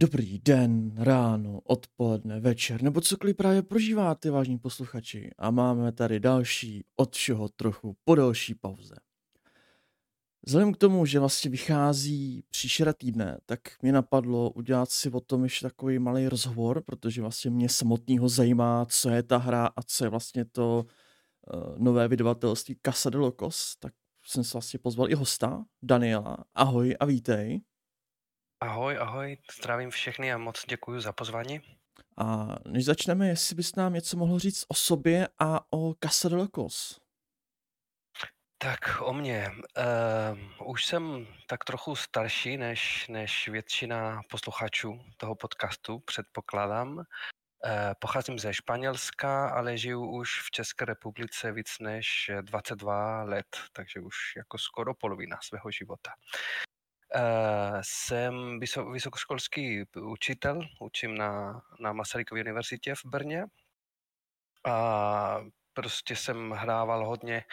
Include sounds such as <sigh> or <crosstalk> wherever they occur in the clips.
Dobrý den, ráno, odpoledne, večer, nebo cokoliv právě prožíváte, vážní posluchači. A máme tady další od všeho trochu po další pauze. Vzhledem k tomu, že vlastně vychází příšera týdne, tak mě napadlo udělat si o tom ještě takový malý rozhovor, protože vlastně mě samotného zajímá, co je ta hra a co je vlastně to uh, nové vydavatelství Casa de Locos. Tak jsem se vlastně pozval i hosta, Daniela. Ahoj a vítej. Ahoj, ahoj, zdravím všechny a moc děkuji za pozvání. A než začneme, jestli bys nám něco mohl říct o sobě a o Casa de Locos. Tak o mně. Uh, už jsem tak trochu starší než, než většina posluchačů toho podcastu, předpokládám. Uh, pocházím ze Španělska, ale žiju už v České republice víc než 22 let, takže už jako skoro polovina svého života. Uh, jsem vysokoškolský učitel, učím na, na Masarykově univerzitě v Brně. A prostě jsem hrával hodně,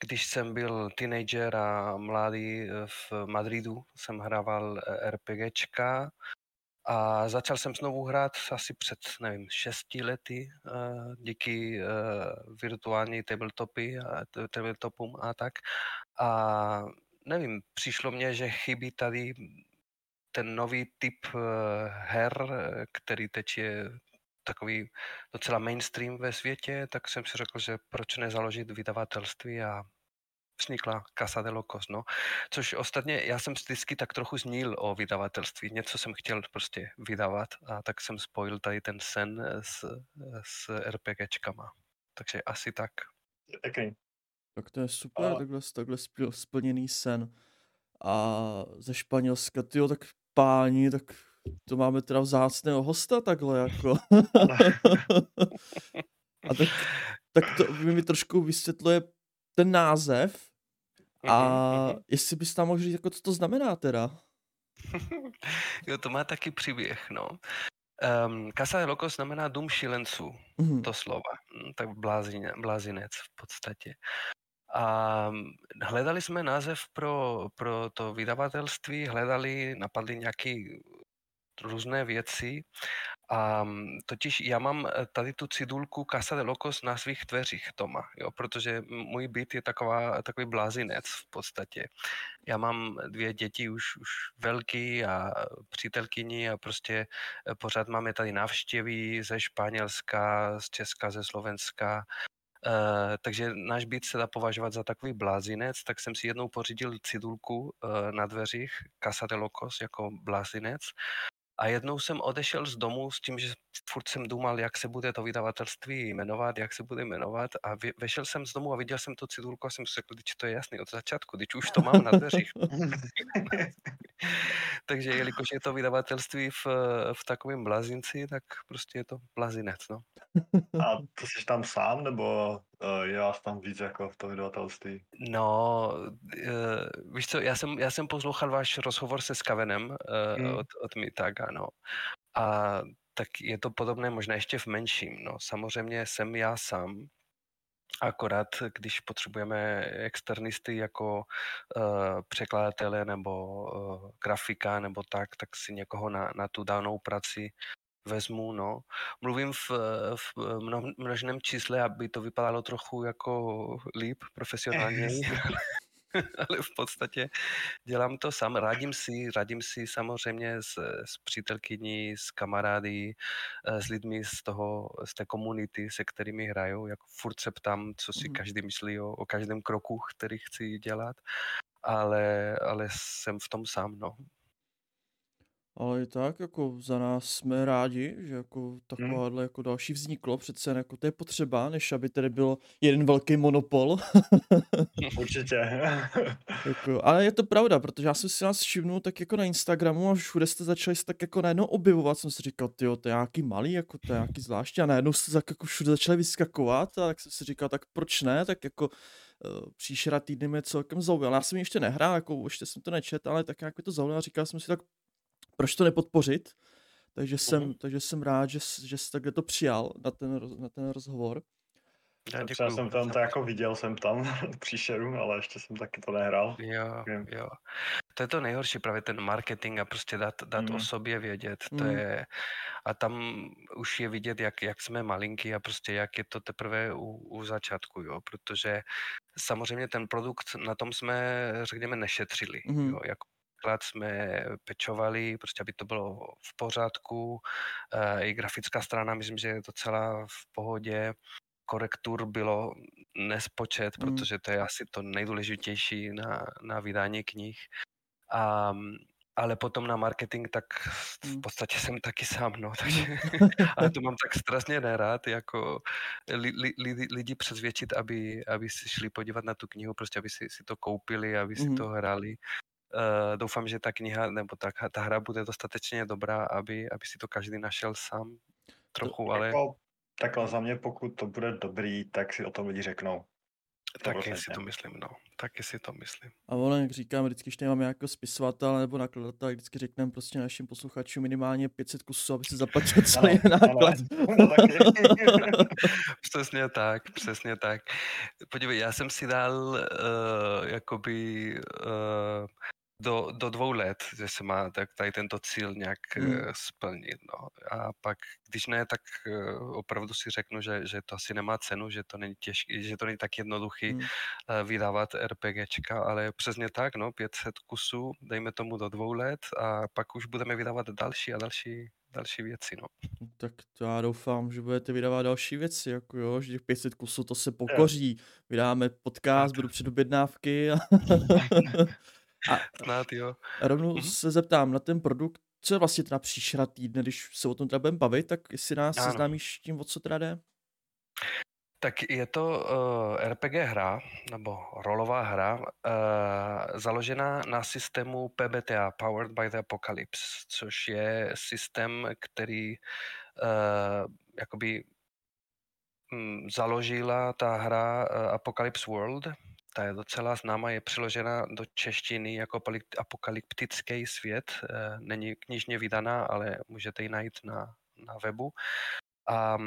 když jsem byl teenager a mladý eh, v Madridu, jsem hrával eh, RPGčka a začal jsem znovu hrát asi před, nevím, šesti lety díky virtuální tabletopy tabletopům a tak. A nevím, přišlo mně, že chybí tady ten nový typ eh, her, který teď je takový docela mainstream ve světě, tak jsem si řekl, že proč nezaložit vydavatelství a vznikla Casa de Locos, no. Což ostatně, já jsem vždycky tak trochu znil o vydavatelství, něco jsem chtěl prostě vydávat a tak jsem spojil tady ten sen s, s RPGčkama. Takže asi tak. Okay. Tak to je super, a... takhle, takhle splněný sen. A ze Španělska, tyjo, tak páni, tak to máme teda vzácného hosta takhle, jako. <laughs> a tak, tak to mi trošku vysvětluje ten název a mhm, mhm. jestli bys tam mohl říct, jako co to znamená teda? <laughs> jo, to má taky příběh, no. Um, Casa de Locos znamená dům šilenců, mm-hmm. to slova, hm, tak blázine, blázinec v podstatě. A hledali jsme název pro, pro to vydavatelství, hledali, napadly nějaké různé věci. A totiž já mám eh, tady tu cedulku Casa de Locos na svých dveřích doma, jo, protože můj byt je taková, takový blázinec v podstatě. Já mám dvě děti už, už velký a přítelkyni a prostě eh, pořád máme tady návštěvy ze Španělska, z Česka, ze Slovenska takže náš byt se dá považovat za takový blázinec, tak jsem si jednou pořídil cedulku uh, na dveřích Casa de Locos jako blázinec a jednou jsem odešel z domu s tím, že furt jsem důmal, jak se bude to vydavatelství jmenovat, jak se bude jmenovat a vy, vešel jsem z domu a viděl jsem tu cedulku a jsem si řekl, že to je jasný od začátku, když už to mám na dveřích. <laughs> Takže jelikož je to vydavatelství v, v takovém blazinci, tak prostě je to blazinec, no. A to jsi tam sám, nebo uh, je vás tam víc jako v tom vydavatelství? No, uh, víš co, já jsem, já jsem poslouchal váš rozhovor se Skavenem uh, hmm. od, od Mitaga, no. A tak je to podobné možná ještě v menším, no. Samozřejmě jsem já sám, Akorát, když potřebujeme externisty jako uh, překladatele nebo uh, grafika nebo tak, tak si někoho na, na tu danou práci vezmu, no. Mluvím v, v množném čísle, aby to vypadalo trochu jako líp, profesionálně. <laughs> <laughs> ale v podstatě dělám to sám. Radím si, radím si samozřejmě s, s přítelkyní, s kamarády, eh, s lidmi z, toho, z té komunity, se kterými hraju. Jak furt se ptám, co si mhm. každý myslí o, o každém kroku, který chci dělat, ale, ale jsem v tom sám, no. Ale i tak, jako za nás jsme rádi, že jako takováhle hmm. jako další vzniklo, přece jako to je potřeba, než aby tady bylo jeden velký monopol. <laughs> Určitě. <laughs> jako, ale je to pravda, protože já jsem si vás všimnul tak jako na Instagramu a všude jste začali se tak jako najednou objevovat, jsem si říkal, ty to je nějaký malý, jako to je nějaký zvláštní a najednou jste tak jako všude začali vyskakovat a tak jsem si říkal, tak proč ne, tak jako uh, příšera týdny mě celkem zaujal. Já jsem ještě nehrál, jako ještě jsem to nečet, ale tak jako to zaujalo a říkal jsem si tak proč to nepodpořit? Takže jsem, uh-huh. takže jsem rád, že, že jsi takhle to přijal na ten, na ten rozhovor. Já Třeba děkuju jsem tam to jako viděl, jsem tam <laughs> příšeru, ale ještě jsem taky to nehrál. Jo, Vím. jo. To je to nejhorší, právě ten marketing a prostě dát, dát o Mm. sobě vědět. To Mm. je, a tam už je vidět, jak, jak jsme malinký a prostě jak je to teprve u, u začátku, jo, protože samozřejmě ten produkt, na tom jsme, řekněme, nešetřili, Mhm. jo, jako příklad jsme pečovali, prostě aby to bylo v pořádku, e, i grafická strana, myslím, že je docela v pohodě, korektur bylo nespočet, Mm. protože to je asi to nejdůležitější na, na vydání knih. A, ale potom na marketing, tak v Mm. podstatě jsem taky sám, no, <laughs> takže, ale to mám tak strašně nerád, jako li, li, li, lidi přesvědčit, aby, aby si šli podívat na tu knihu, prostě aby si, si to koupili, aby si Mhm. to hráli. Uh, doufám, že ta kniha, nebo ta, ta hra bude dostatečně dobrá, aby, aby si to každý našel sám trochu, ale Jako, takhle za mě, pokud to bude dobrý, tak si o tom lidi řeknou. Taky 100%. si to myslím, no. Taky si to myslím. A ono, jak říkám, vždycky, když máme jako spisovatel nebo nakladatel, vždycky řekneme prostě našim posluchačům minimálně 500 kusů, aby se zaplatil <laughs> celý Ano, náklad. <laughs> ano, no taky. <laughs> Přesně tak, přesně tak. Podívej, já jsem si dal uh, jakoby uh, do, do dvou let, že se má tak tady tento cíl nějak Mm. mm. splnit. No. A pak, když ne, tak uh, opravdu si řeknu, že, že to asi nemá cenu, že to není těžké, že to není tak jednoduchý Mm. uh, vydávat RPGčka, ale přesně tak, no, 500 kusů, dejme tomu do dvou let a pak už budeme vydávat další a další, další věci, no. Tak to já doufám, že budete vydávat další věci, jako jo, že těch 500 kusů to se pokoří. Vydáme podcast, budu předobjednávky a, <laughs> <laughs> a <laughs> Snad jo. rovnou Mhm. se zeptám na ten produkt, co je vlastně teda příšera týdne, když se o tom teda budeme bavit, tak jestli nás Ano. seznámíš tím, o co teda jde? Tak je to uh, RPG hra, nebo rolová hra, uh, založená na systému PBTA, Powered by the Apocalypse, což je systém, který uh, jakoby mm, založila ta hra uh, Apocalypse World. Ta je docela známá, je přeložena do češtiny jako apokalyptický svět. Uh, není knižně vydaná, ale můžete ji najít na, na webu. A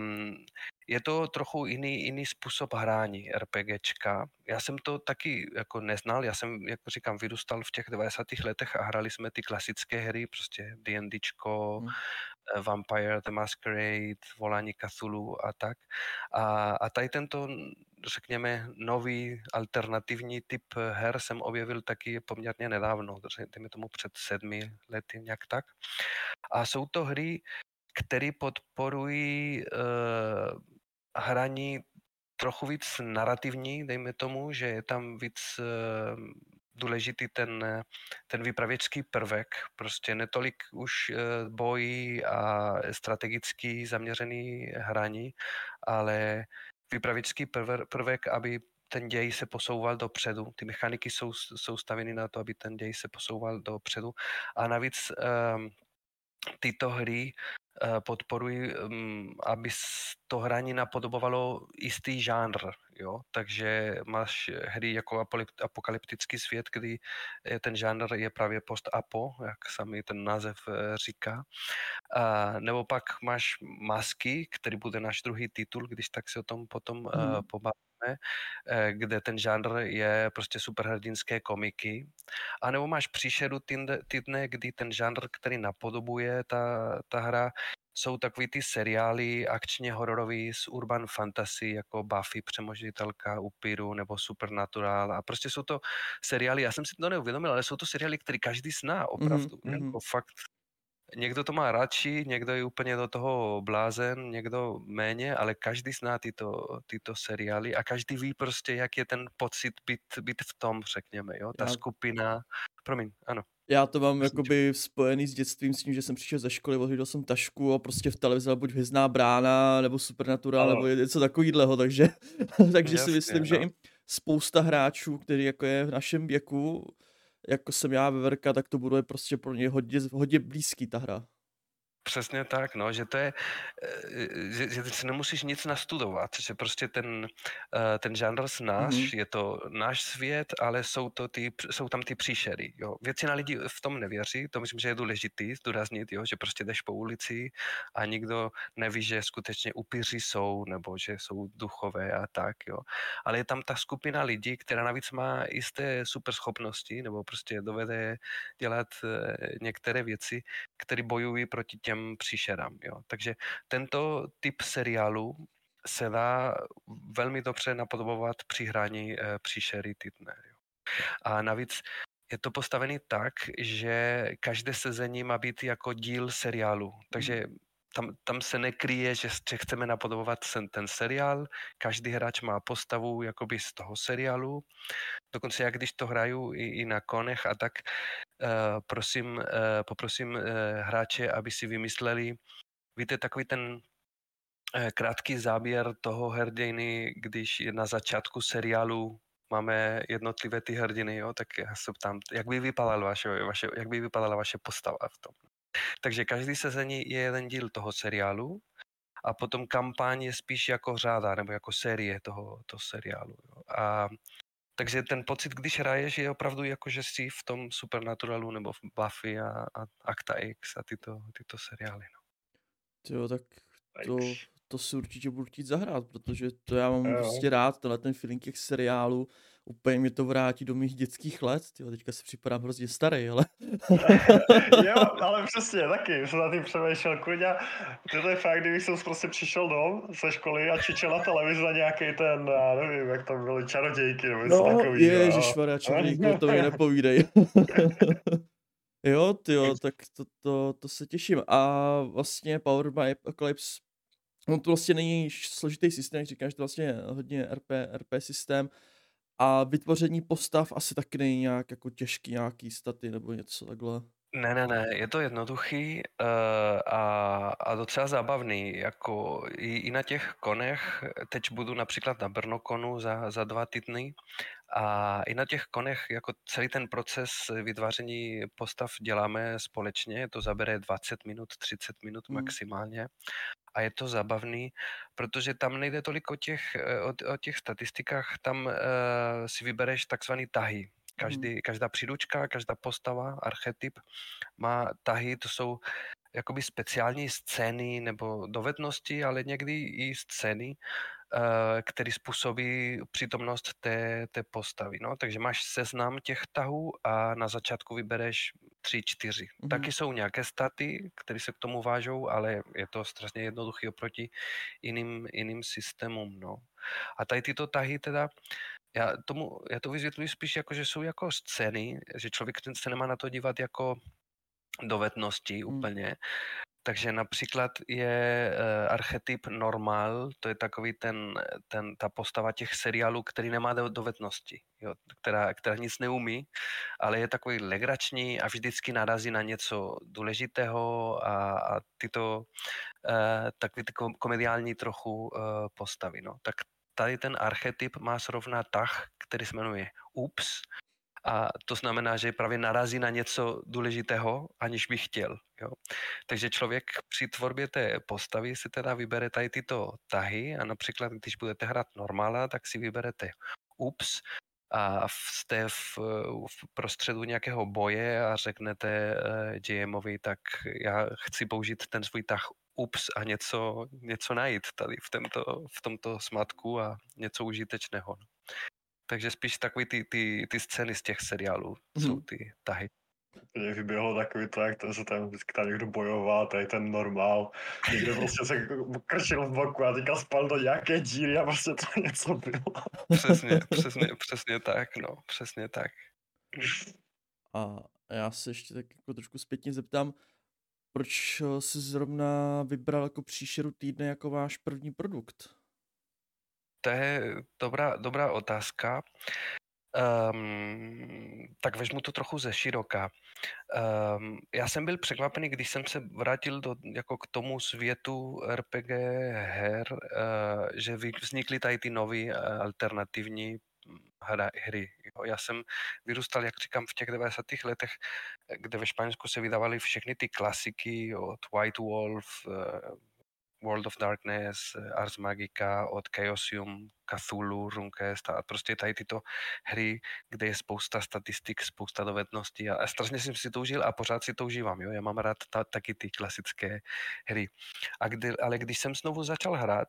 je to trochu jiný, jiný způsob hrání RPGčka. Já jsem to taky jako neznal, já jsem, jak říkám, vyrůstal v těch 90. letech a hrali jsme ty klasické hry, prostě D&Dčko, Hmm. eh, Vampire the Masquerade, Volání Cthulhu a tak. A, a tady tento, řekněme, nový alternativní typ her jsem objevil taky poměrně nedávno, dejme tomu před sedmi lety, nějak tak. A jsou to hry, které podporují uh, hraní trochu víc narrativní, dejme tomu, že je tam víc uh, důležitý ten, eh, ten vypravěčský prvek, prostě netolik už uh, boj a strategický zaměřený hraní, ale vypravěčský prve- prvek, aby ten děj se posouval dopředu. Ty mechaniky jsou, jsou stavěny na to, aby ten děj se posouval dopředu. A navíc um, tyto hry eh, podporují, mm, aby to hraní napodobovalo jistý žánr, jo? takže máš hry jako apokalyptický svět, kdy eh, ten žánr je právě post-apo, jak sami ten název eh, říká. A nebo pak máš masky, který bude náš druhý titul, když tak se o tom potom Mhm. pobavíme, kde ten žánr je prostě superhrdinské komiky. A nebo máš příšeru týdne, týdne, kdy ten žánr, který napodobuje ta, ta hra, jsou takový ty seriály akčně hororový z urban fantasy, jako Buffy, Přemožitelka, Upíru nebo Supernatural. A prostě jsou to seriály, já jsem si to neuvědomil, ale jsou to seriály, které každý zná opravdu. mhm. Jako fakt Někdo to má radši, někdo je úplně do toho blázen, někdo méně, ale každý zná tyto, tyto seriály a každý ví prostě, jak je ten pocit být, být v tom, řekněme, jo, ta Já- skupina. Promiň, ano. Já to mám jakoby spojený s dětstvím s tím, že jsem přišel ze školy, odhodil jsem tašku a prostě v televizi buď Hvězdná brána, nebo Supernatural, Ano. nebo něco takovýhleho, takže, <laughs> takže si Jasně, myslím, že no. i spousta hráčů, který jako je v našem věku, jako jsem já Veverka, tak to bude prostě pro ně hodně, hodně blízký ta hra. Přesně tak, no, že to je, eh, že, že si nemusíš nic nastudovat, že prostě ten, eh, ten žánr z náš, mm-hmm. je to náš svět, ale jsou, to ty, jsou tam ty příšery, jo. Většina lidí v tom nevěří, to myslím, že je důležitý zdůraznit, jo, že prostě jdeš po ulici a nikdo neví, že skutečně upíři jsou, nebo že jsou duchové a tak, jo. Ale je tam ta skupina lidí, která navíc má jisté superschopnosti, nebo prostě dovede dělat eh, některé věci, které bojují proti těm příšerám. Jo. Takže tento typ seriálu se dá velmi dobře napodobovat při hraní e, příšery Tidner. Jo. A navíc je to postavený tak, že každé sezení má být jako díl seriálu. Takže tam, tam se nekryje, že, že chceme napodobovat ten, ten seriál, každý hráč má postavu jakoby z toho seriálu. Dokonce jak když to hraju i, i na konech a tak, uh, prosím, uh, poprosím uh, hráče, aby si vymysleli, víte, takový ten krátký záběr toho hrdiny, když na začátku seriálu máme jednotlivé ty hrdiny, jo, tak já se ptám, jak by vypadala vaše, vaše, jak by vypadala vaše postava v tom. Takže každý sezení je jeden díl toho seriálu a potom kampaň je spíš jako řáda nebo jako série toho, toho seriálu. Jo. A takže ten pocit, když hraješ, je opravdu jako, že jsi v tom Supernaturalu nebo v Buffy a, a Acta X a tyto, tyto seriály. No. Jo, tak to, to si určitě budu chtít zahrát, protože to já mám jo. prostě rád, tenhle ten feeling těch seriálů, úplně mi to vrátí do mých dětských let. Tyjo, teďka si připadám hrozně starý, ale... <laughs> jo, ale přesně, taky jsem na tím přemýšlel, kurňa, to je fakt, kdybych jsem prostě přišel dom ze školy a čičel na televizi na nějaký ten, já nevím, jak tam byly čarodějky nebo něco no, takový. ježišmarja, čarodějky, to mi nepovídej. <laughs> jo, tyjo, <laughs> tak to, to, to se těším. A vlastně Power by Apocalypse, on to vlastně není složitý systém, jak říkáš, to vlastně hodně RP, RP systém, a vytvoření postav asi taky není nějak jako těžký, nějaký staty nebo něco takhle. Ne, ne, ne, je to jednoduchý uh, a, a docela zábavný, jako i, i na těch konech, teď budu například na Brnokonu za, za dva týdny a i na těch konech jako celý ten proces vytváření postav děláme společně, to zabere 20 minut, 30 minut mm. maximálně a je to zábavný, protože tam nejde tolik o těch, eh, o, o těch statistikách, tam uh, si vybereš takzvaný tahy. Každý, mm. Každá příručka, každá postava, archetyp má tahy, to jsou jakoby speciální scény nebo dovednosti, ale někdy i scény, který způsobí přítomnost té, té postavy. No? Takže máš seznam těch tahů a na začátku vybereš tři, čtyři. Mm-hmm. Taky jsou nějaké staty, které se k tomu vážou, ale je to strašně jednoduché oproti jiným, jiným systémům. No. A tady tyto tahy teda, já, tomu, já to vysvětluji spíš jako, že jsou jako scény, že člověk se nemá na to dívat jako dovednosti mm. úplně, takže například je uh, archetyp normál, to je takový ten, ten, ta postava těch seriálů, který nemá dovednosti, jo, která, která nic neumí, ale je takový legrační a vždycky narazí na něco důležitého a, a tyto uh, takový ty komediální trochu uh, postavy. No. Tak tady ten archetyp má srovna tah, který se jmenuje Ups, a to znamená, že právě narazí na něco důležitého, aniž by chtěl. Jo? Takže člověk při tvorbě té postavy si teda vybere tady tyto tahy a například, když budete hrát normála, tak si vyberete ups a jste v, v prostředu nějakého boje a řeknete uh, eh, GMovi, tak já chci použít ten svůj tah ups a něco, něco najít tady v, tomto, v tomto smatku a něco užitečného. Takže spíš takový ty, ty, ty scény z těch seriálů mm. jsou ty tahy. Mně vyběhlo takový to, jak ten se tam vždycky tam někdo bojoval, tady ten normál, někdo prostě se krčil v boku a teďka spal do nějaké díry a prostě to něco bylo. Přesně, přesně, přesně tak, no, přesně tak. A já se ještě tak jako trošku zpětně zeptám, proč jsi zrovna vybral jako příšeru týdne jako váš první produkt? To je dobrá, dobrá otázka. Um, tak vezmu to trochu ze široka. Um, já jsem byl překvapený, když jsem se vrátil do, jako k tomu světu RPG her, uh, že vznikly tady ty nové uh, alternativní hra, hry. Jo. Já jsem vyrůstal, jak říkám, v těch 90. letech, kde ve Španělsku se vydávaly všechny ty klasiky od White Wolf, World of Darkness, Ars Magica, od Chaosium, Cthulhu, Runequest a prostě tady tyto hry, kde je spousta statistik, spousta dovedností a, a strašně jsem si to užil a pořád si to užívám. Jo? Já mám rád ta, taky ty klasické hry. A kdy, ale když jsem znovu začal hrát,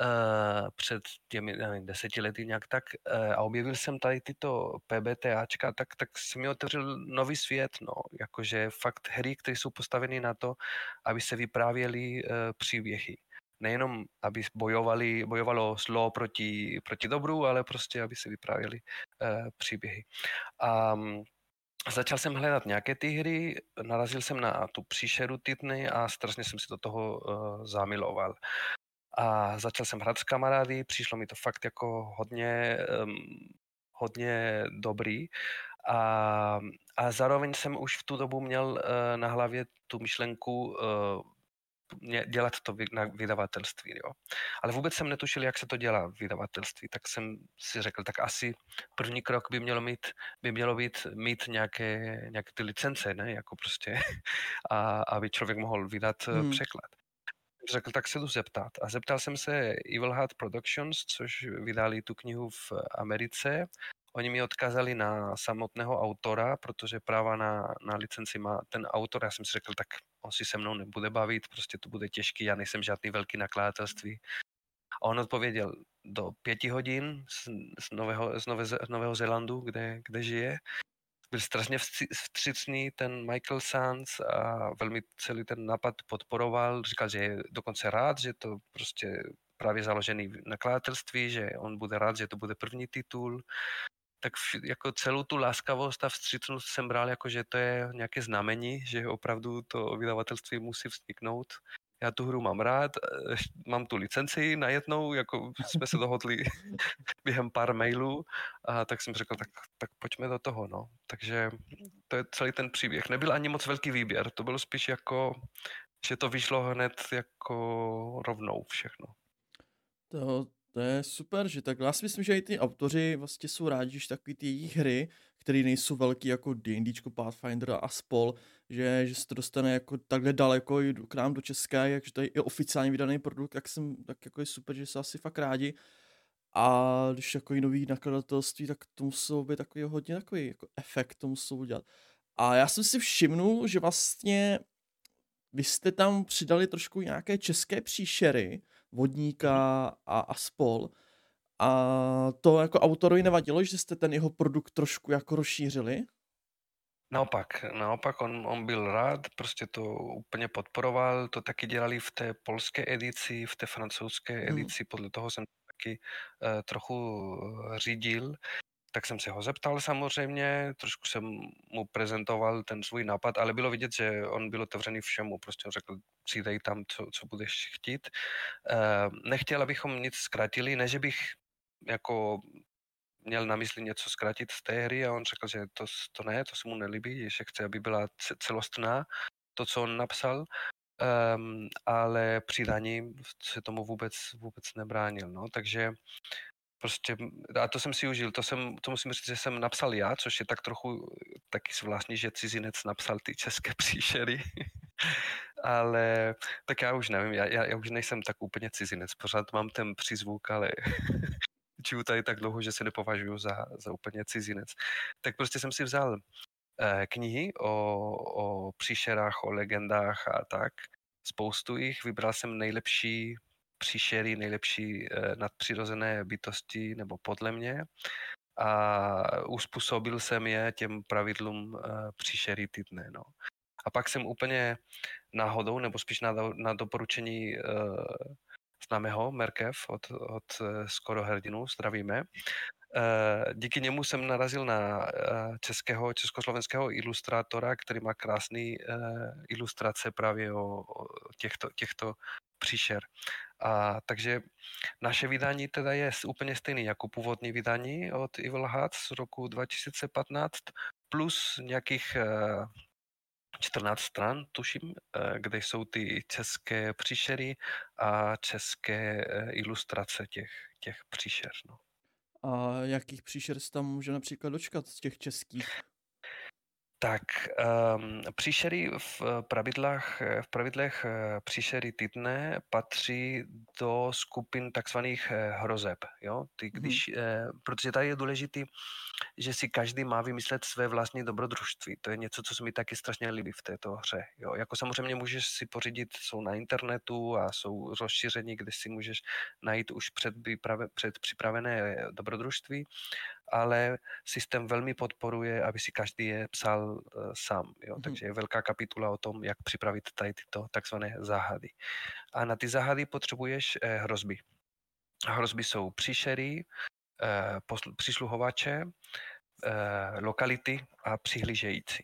uh, před těmi nevím, deseti lety nějak tak uh, a objevil jsem tady tyto PBTAčka, tak, tak se mi otevřel nový svět, no, jakože fakt hry, které jsou postaveny na to, aby se vyprávěly uh, příběhy. Nejenom, aby bojovali, bojovalo zlo proti, proti dobru, ale prostě, aby se vyprávěly příběhy. A um, Začal jsem hledat nějaké ty hry, narazil jsem na tu příšeru Titny a strašně jsem si do toho uh, zamiloval a začal jsem hrát s kamarády, přišlo mi to fakt jako hodně, um, hodně dobrý a, a zároveň jsem už v tu dobu měl uh, na hlavě tu myšlenku uh, dělat to na vydavatelství. Jo. Ale vůbec jsem netušil, jak se to dělá v vydavatelství, tak jsem si řekl, tak asi první krok by mělo, mít, by mělo být mít nějaké, nějaké ty licence, ne? jako prostě, <laughs> a aby člověk mohl vydat eh, hmm. překlad řekl, tak se jdu zeptat. A zeptal jsem se Evil Heart Productions, což vydali tu knihu v Americe. Oni mi odkázali na samotného autora, protože práva na, na licenci má ten autor. Já jsem si řekl, tak on si se mnou nebude bavit, prostě to bude těžký, já nejsem žádný velký nakladatelství. A on odpověděl do pěti hodin z, z, Nového, z, Nové, z Nového Zélandu, kde, kde žije byl strašně vstřícný ten Michael Sands a velmi celý ten nápad podporoval. Říkal, že je dokonce rád, že to prostě právě založený nakladatelství, že on bude rád, že to bude první titul. Tak jako celou tu láskavost a vstřícnost jsem bral jako, že to je nějaké znamení, že opravdu to vydavatelství musí vzniknout já tu hru mám rád, eh, mám tu licenci najednou, jako jsme se dohodli <laughs> během pár mailů, a tak jsem řekl, tak, tak pojďme do toho, no. Takže to je celý ten příběh. Nebyl ani moc velký výběr, to bylo spíš jako, že to vyšlo hned jako rovnou všechno. To, to je super, že tak já si myslím, že i ty autoři vlastně jsou rádi, že takový ty jejich hry, které nejsou velký jako D&D, Pathfinder a spol, že, že se to dostane jako takhle daleko i k nám do České, jakže to je i oficiálně vydaný produkt, tak, jsem, tak jako je super, že se asi fakt rádi. A když jako nový nakladatelství, tak to muselo být takový hodně takový jako efekt, to muselo udělat. A já jsem si všimnul, že vlastně vy jste tam přidali trošku nějaké české příšery, vodníka a, a spol. A to jako autorovi nevadilo, že jste ten jeho produkt trošku jako rozšířili? Naopak, naopak on, on byl rád, prostě to úplně podporoval, to taky dělali v té polské edici, v té francouzské hmm. edici, podle toho jsem taky uh, trochu eh, řídil, tak jsem se ho zeptal samozřejmě, trošku jsem mu prezentoval ten svůj nápad, ale bylo vidět, že on byl otevřený všemu, prostě řekl, přidej tam, co, co budeš chtít. Uh, nechtěl, abychom nic zkratili, ne, že bych jako měl na mysli něco zkrátit z té hry a on řekl, že to, to ne, to se mu nelíbí, že chce, aby byla celostná, to, co on napsal, um, ale přidání se tomu vůbec, vůbec nebránil. No. Takže prostě, a to jsem si užil, to, jsem, to musím říct, že jsem napsal já, což je tak trochu taky zvláštní, že cizinec napsal ty české <laughs> příšery, ale tak já už nevím, já, já, já už nejsem tak úplně cizinec, pořád mám ten přízvuk, ale <laughs> žiju tady tak dlouho, že se nepovažuji za, za úplně cizinec. Tak prostě jsem si vzal eh, knihy o, o příšerách, o legendách a tak. Spoustu jich. Vybral jsem nejlepší příšery, nejlepší eh, nadpřirozené bytosti, nebo podle mě. A uspůsobil jsem je těm pravidlům eh, příšery týdne. No. A pak jsem úplně náhodou, nebo spíš na, na doporučení eh, známého Merkev od, od Skoro hrdinů, zdravíme. Eh, díky němu jsem narazil na eh, českého, československého ilustrátora, který má krásný ilustrace právě o, o těchto, těchto příšer. A, takže naše vydání teda je úplně stejný jako původní vydání od Evil Heart z roku 2015 plus nějakých 14 stran, tuším, eh, kde jsou ty české příšery a české eh, ilustrace těch, těch příšer. No. A jakých příšer se tam může například dočkat z těch českých? Tak um, příšery v pravidlách, v pravidlech eh, příšery týdne patří do skupin takzvaných eh, hrozeb. Jo? Ty, Mhm. když, eh, protože tady je důležité, že si každý má vymyslet své vlastní dobrodružství. To je něco, co se mi taky strašně líbí v této hře. Jo? Jako samozřejmě můžeš si pořídit, jsou na internetu a jsou rozšíření, kde si můžeš najít už před, před připravené dobrodružství, ale systém velmi podporuje, aby si každý je psal uh, sám. Jo? Mhm. Takže je velká kapitula o tom, jak připravit tady tyto takzvané záhady. A na ty záhady potřebuješ eh, hrozby. Hrozby jsou příšery, eh, posl- přisluhovače, eh, lokality a přihlížející.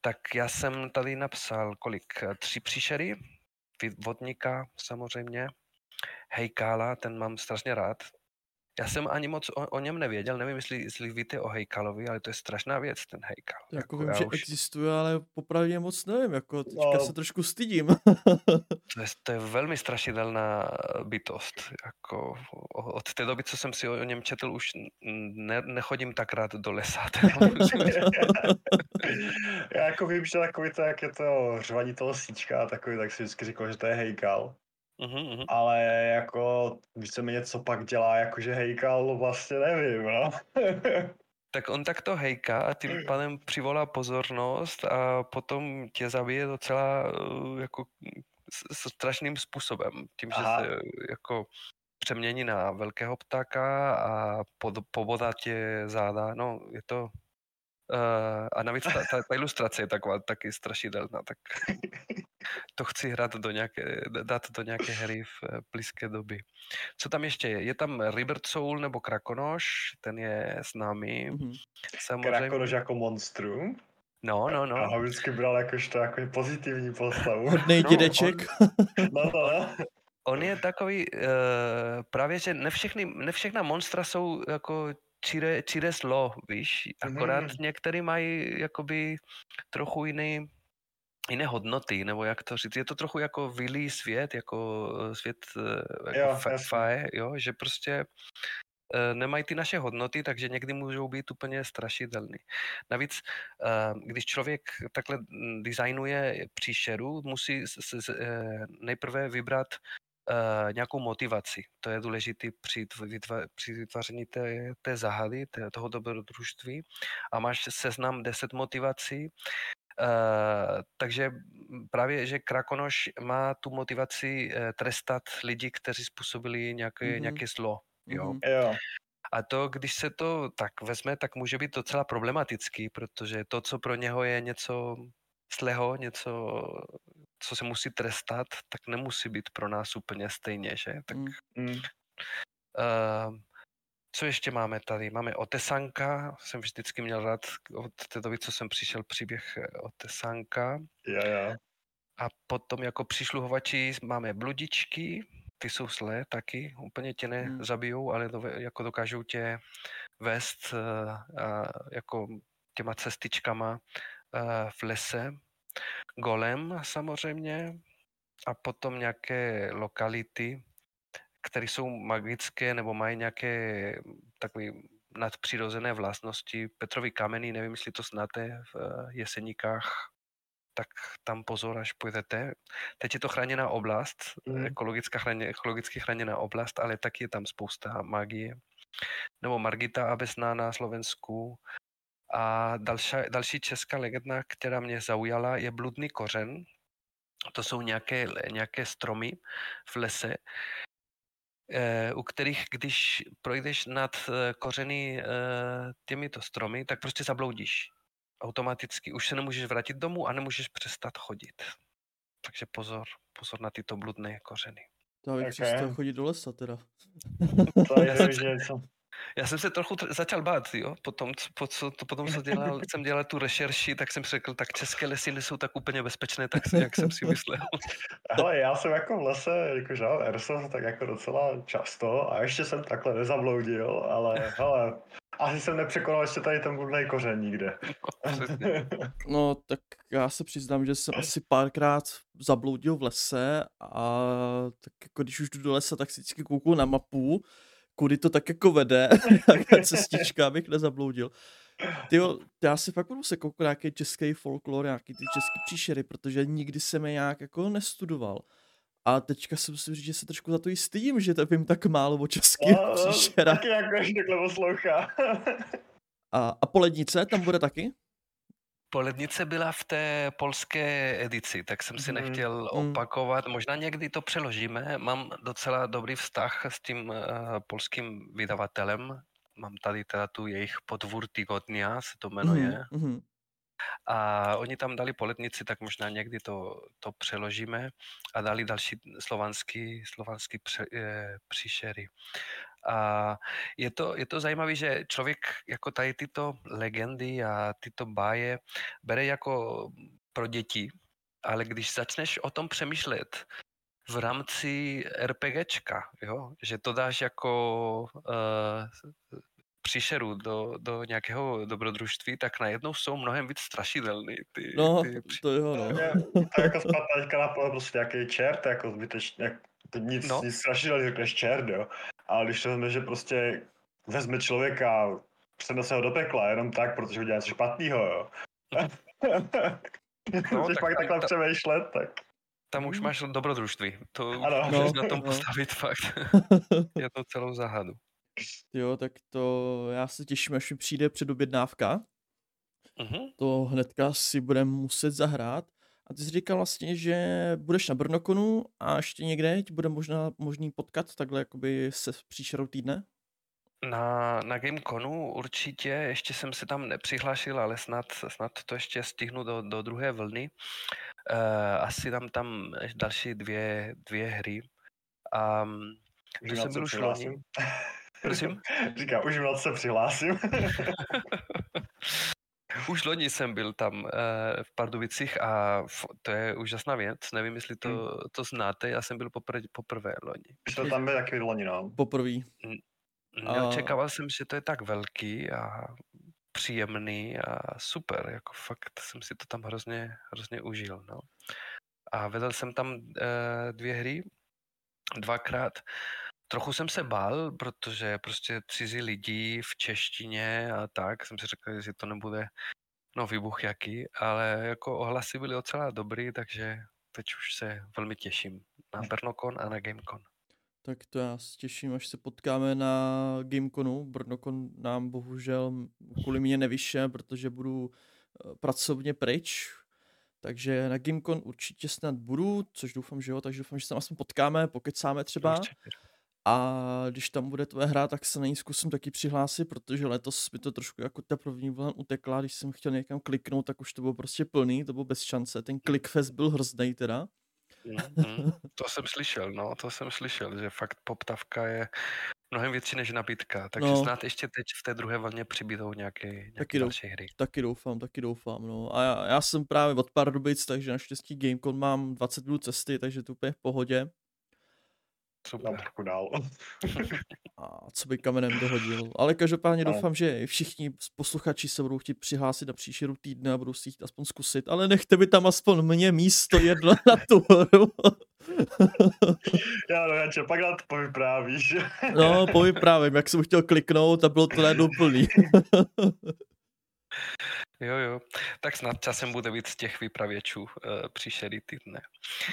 Tak já jsem tady napsal kolik? Tři příšery, vodníka samozřejmě, hejkála, ten mám strašně rád, já jsem ani moc o, o něm nevěděl, nevím, jestli, jestli víte o Hejkalovi, ale to je strašná věc, ten Hejkal. Jako, jako vím, že už, existuje, ale popravdě moc nevím, jako teďka No. se trošku stydím. <laughs> to, je, to je velmi strašidelná bytost. Jako, od té doby, co jsem si o, o něm četl, už ne, nechodím tak rád do lesa. <laughs> Já jako vím, že takový to, jak je to řvaní toho síčka a takový, tak si vždycky říkal, že to je hejkal. Mhm. Ale jako víceméně co pak dělá, jakože hejkal, vlastně nevím, no. <laughs> Tak on takto hejká a tím pádem přivolá pozornost a potom tě zabije docela eh, jako s- s- strašným způsobem. Tím, že Aha. se jako přemění na velkého ptáka a pod, pobodá tě záda. No, je to... Uh, a navíc ta, ta, ta ilustrace je taková taky strašidelná, tak to chci hrát do nějaké, dát do nějaké hry v eh, blízké doby. Co tam ještě je? Je tam Ribert Soul nebo Krakonoš, ten je s námi. Mhm. Samozřejmě. Krakonož jako monstrum. No, no, no. A ho vždycky bral jakožto jako pozitivní postavu. Hodnej No, dědeček. No, no, no. On je takový, uh, právě, že ne, všechny, ne všechna monstra jsou jako čiré, čiré zlo, víš, akorát Mhm. některý mají jakoby trochu jiný, jiné hodnoty, nebo jak to říct, je to trochu jako vylý svět, jako eh, svět eh, jako Jo, fa- fae, jo, že prostě eh, nemají ty naše hodnoty, takže někdy můžou být úplně strašidelný. Navíc, když člověk takhle mm, designuje příšeru, musí nejprve vybrat nějakou motivaci. To je důležité při, vytva- při vytváření té, té zahady, té, toho dobrodružství. A máš seznam 10 motivací, Uh, takže právě, že Krakonoš má tu motivaci eh, trestat lidi, kteří způsobili nějaké, Mhm. mm-hmm. nějaké zlo. Jo? Mhm. Jo, A to, když se to tak vezme, tak může být docela problematický, protože to, co pro něho je něco zlého, něco, co se musí trestat, tak nemusí být pro nás úplně stejně, že? Tak, Mm. mm. uh, co ještě máme tady? Máme Otesanka, jsem vždycky měl rád od té doby, co jsem přišel příběh eh, Otesanka. jo, jo. A potom jako příšluhovači máme bludičky, ty jsou zlé taky, úplně tě Hmm. nezabijou, ale dove, jako dokážou tě vést uh, uh, jako těma cestičkama uh, v lese. Golem samozřejmě a potom nějaké lokality, které jsou magické nebo mají nějaké takové nadpřirozené vlastnosti. Petrovy kameny, nevím, jestli to znáte v eh, Jeseníkách, tak tam pozor, až půjdete. Teď je to chráněná oblast, Mhm. ekologická chráně, ekologicky chráněná oblast, ale taky je tam spousta magie. Nebo Margita Abesná na Slovensku. A další, další česká legenda, která mě zaujala, je bludný kořen. To jsou nějaké, nějaké stromy v lese, eh, u kterých, když projdeš nad eh, kořeny eh, těmito stromy, tak prostě zabloudíš automaticky. Už se nemůžeš vrátit domů a nemůžeš přestat chodit. Takže pozor, pozor na tyto bludné kořeny. To bych Ok. přestal chodit do lesa teda. To <laughs> je, Já jsem že něco. Já jsem se trochu tr- začal bát, jo, potom, co, po, co, to, potom co dělal, <laughs> jsem dělal tu rešerši, tak jsem si řekl, tak české lesy nejsou tak úplně bezpečné, tak <laughs> jak jsem si myslel. <laughs> Hele, já jsem jako v lese, jakože jo, airsoft tak jako docela často a ještě jsem takhle nezabloudil, ale hele, asi jsem nepřekonal ještě tady ten bludný kořen nikde. Přesně. No, tak já se přiznám, že jsem asi párkrát zabloudil v lese a tak jako když už jdu do lesa, tak si vždycky kouknu na mapu, kudy to tak jako vede, <laughs> <laughs> ta cestička, abych nezabloudil. Tyjo, já si fakt budu se koukat nějaký český folklor, nějaký ty český příšery, protože nikdy jsem je nějak jako nestudoval. A teďka si musím říct, že se trošku za to i stydím, že to vím tak málo o českých No, no, příšerách. taky jako takhle poslouchá. A, a polednice tam bude taky? Polednice byla v té polské edici, tak jsem si Mhm. nechtěl Mm. opakovat. Možná někdy to přeložíme. Mám docela dobrý vztah s tím uh, polským vydavatelem. Mám tady teda tu jejich podvůr týgodnia, se to jmenuje. Mhm, mhm. A oni tam dali poletnici, tak možná někdy to, to přeložíme a dali další slovanský, slovanský pře, e, příšery. A je to, je to zajímavé, že člověk jako tady tyto legendy a tyto báje bere jako pro děti, ale když začneš o tom přemýšlet v rámci RPGčka, jo? že to dáš jako uh, příšeru do, do nějakého dobrodružství, tak najednou jsou mnohem víc strašidelný. Ty, No, ty to jo, no. To jako spadá teďka na pohled prostě nějaký čert, jako zbytečně, to nic, No. nic strašidelného, řekneš čert, jo. Ale když to vezme, že prostě vezme člověka, přenese ho do pekla, jenom tak, protože udělá něco špatného, jo. <laughs> No, No, tak pak tam- takhle ta- přemýšlet, tak tam už Mm. máš dobrodružství. To Ano. můžeš No, na tom no. postavit fakt <laughs> jednu celou záhadu. Jo, tak to já se těším, až mi přijde předobjednávka. Mhm. To hnedka si budeme muset zahrát. A ty jsi říkal vlastně, že budeš na Brnokonu a ještě někde ti bude možná možný potkat takhle jakoby se v příšerou týdne? Na, na Gameconu určitě, ještě jsem se tam nepřihlášil, ale snad, snad to ještě stihnu do, do druhé vlny. Uh, asi dám tam další dvě, dvě hry. Um, už jsem byl už loni. Prosím? <laughs> Říká, už se přihlásím. <laughs> Už loni jsem byl tam uh, v Pardubicích a to je úžasná věc. Nevím, jestli to, to znáte, já jsem byl popr- poprvé loni. To tam byl taky loni, no. Poprvé. A- Neočekával jsem, že to je tak velký a příjemný a super, jako fakt jsem si to tam hrozně, hrozně užil, no. A vedl jsem tam uh, dvě hry, dvakrát. Trochu jsem se bál, protože prostě cizí lidi v češtině a tak, jsem si řekl, že to nebude no výbuch jaký, ale jako ohlasy byly docela dobrý, takže teď už se velmi těším na Brnokon a na Gamecon. Tak to já se těším, až se potkáme na Gameconu. Brnokon nám bohužel kvůli mě nevyšel, protože budu eh, pracovně pryč. Takže na Gamecon určitě snad budu, což doufám, že jo, takže doufám, že se tam aspoň potkáme, pokecáme třeba. Určitě. A když tam bude tvoje hra, tak se na ní zkusím taky přihlásit, protože letos mi to trošku jako ta první vlna utekla, když jsem chtěl někam kliknout, tak už to bylo prostě plný, to bylo bez šance. Ten clickfest byl hrozný teda. Mm, mm. To jsem slyšel, no, to jsem slyšel, že fakt poptavka je mnohem větší než nabídka, takže No. no. snad ještě teď v té druhé vlně přibydou nějaké, nějaké Taky další hry. Taky doufám, taky doufám, no. A já, já jsem právě od Pardubic, takže naštěstí Gamecon mám 20 minut cesty, takže to úplně v pohodě. Mám Super. trochu dál. <laughs> A co by kamenem dohodil. Ale každopádně Ale- doufám, že všichni posluchači se budou chtít přihlásit na příštíru týdne a budou si chtít aspoň zkusit, ale nechte by tam aspoň mě místo jedno na tu hru. <laughs> Já no, Janče, pak nám to povyprávíš. No, povyprávím, jak jsem chtěl kliknout a bylo to najednou plný. <laughs> Jo, jo. Tak snad časem bude víc těch vypravěčů uh, příšery týdne.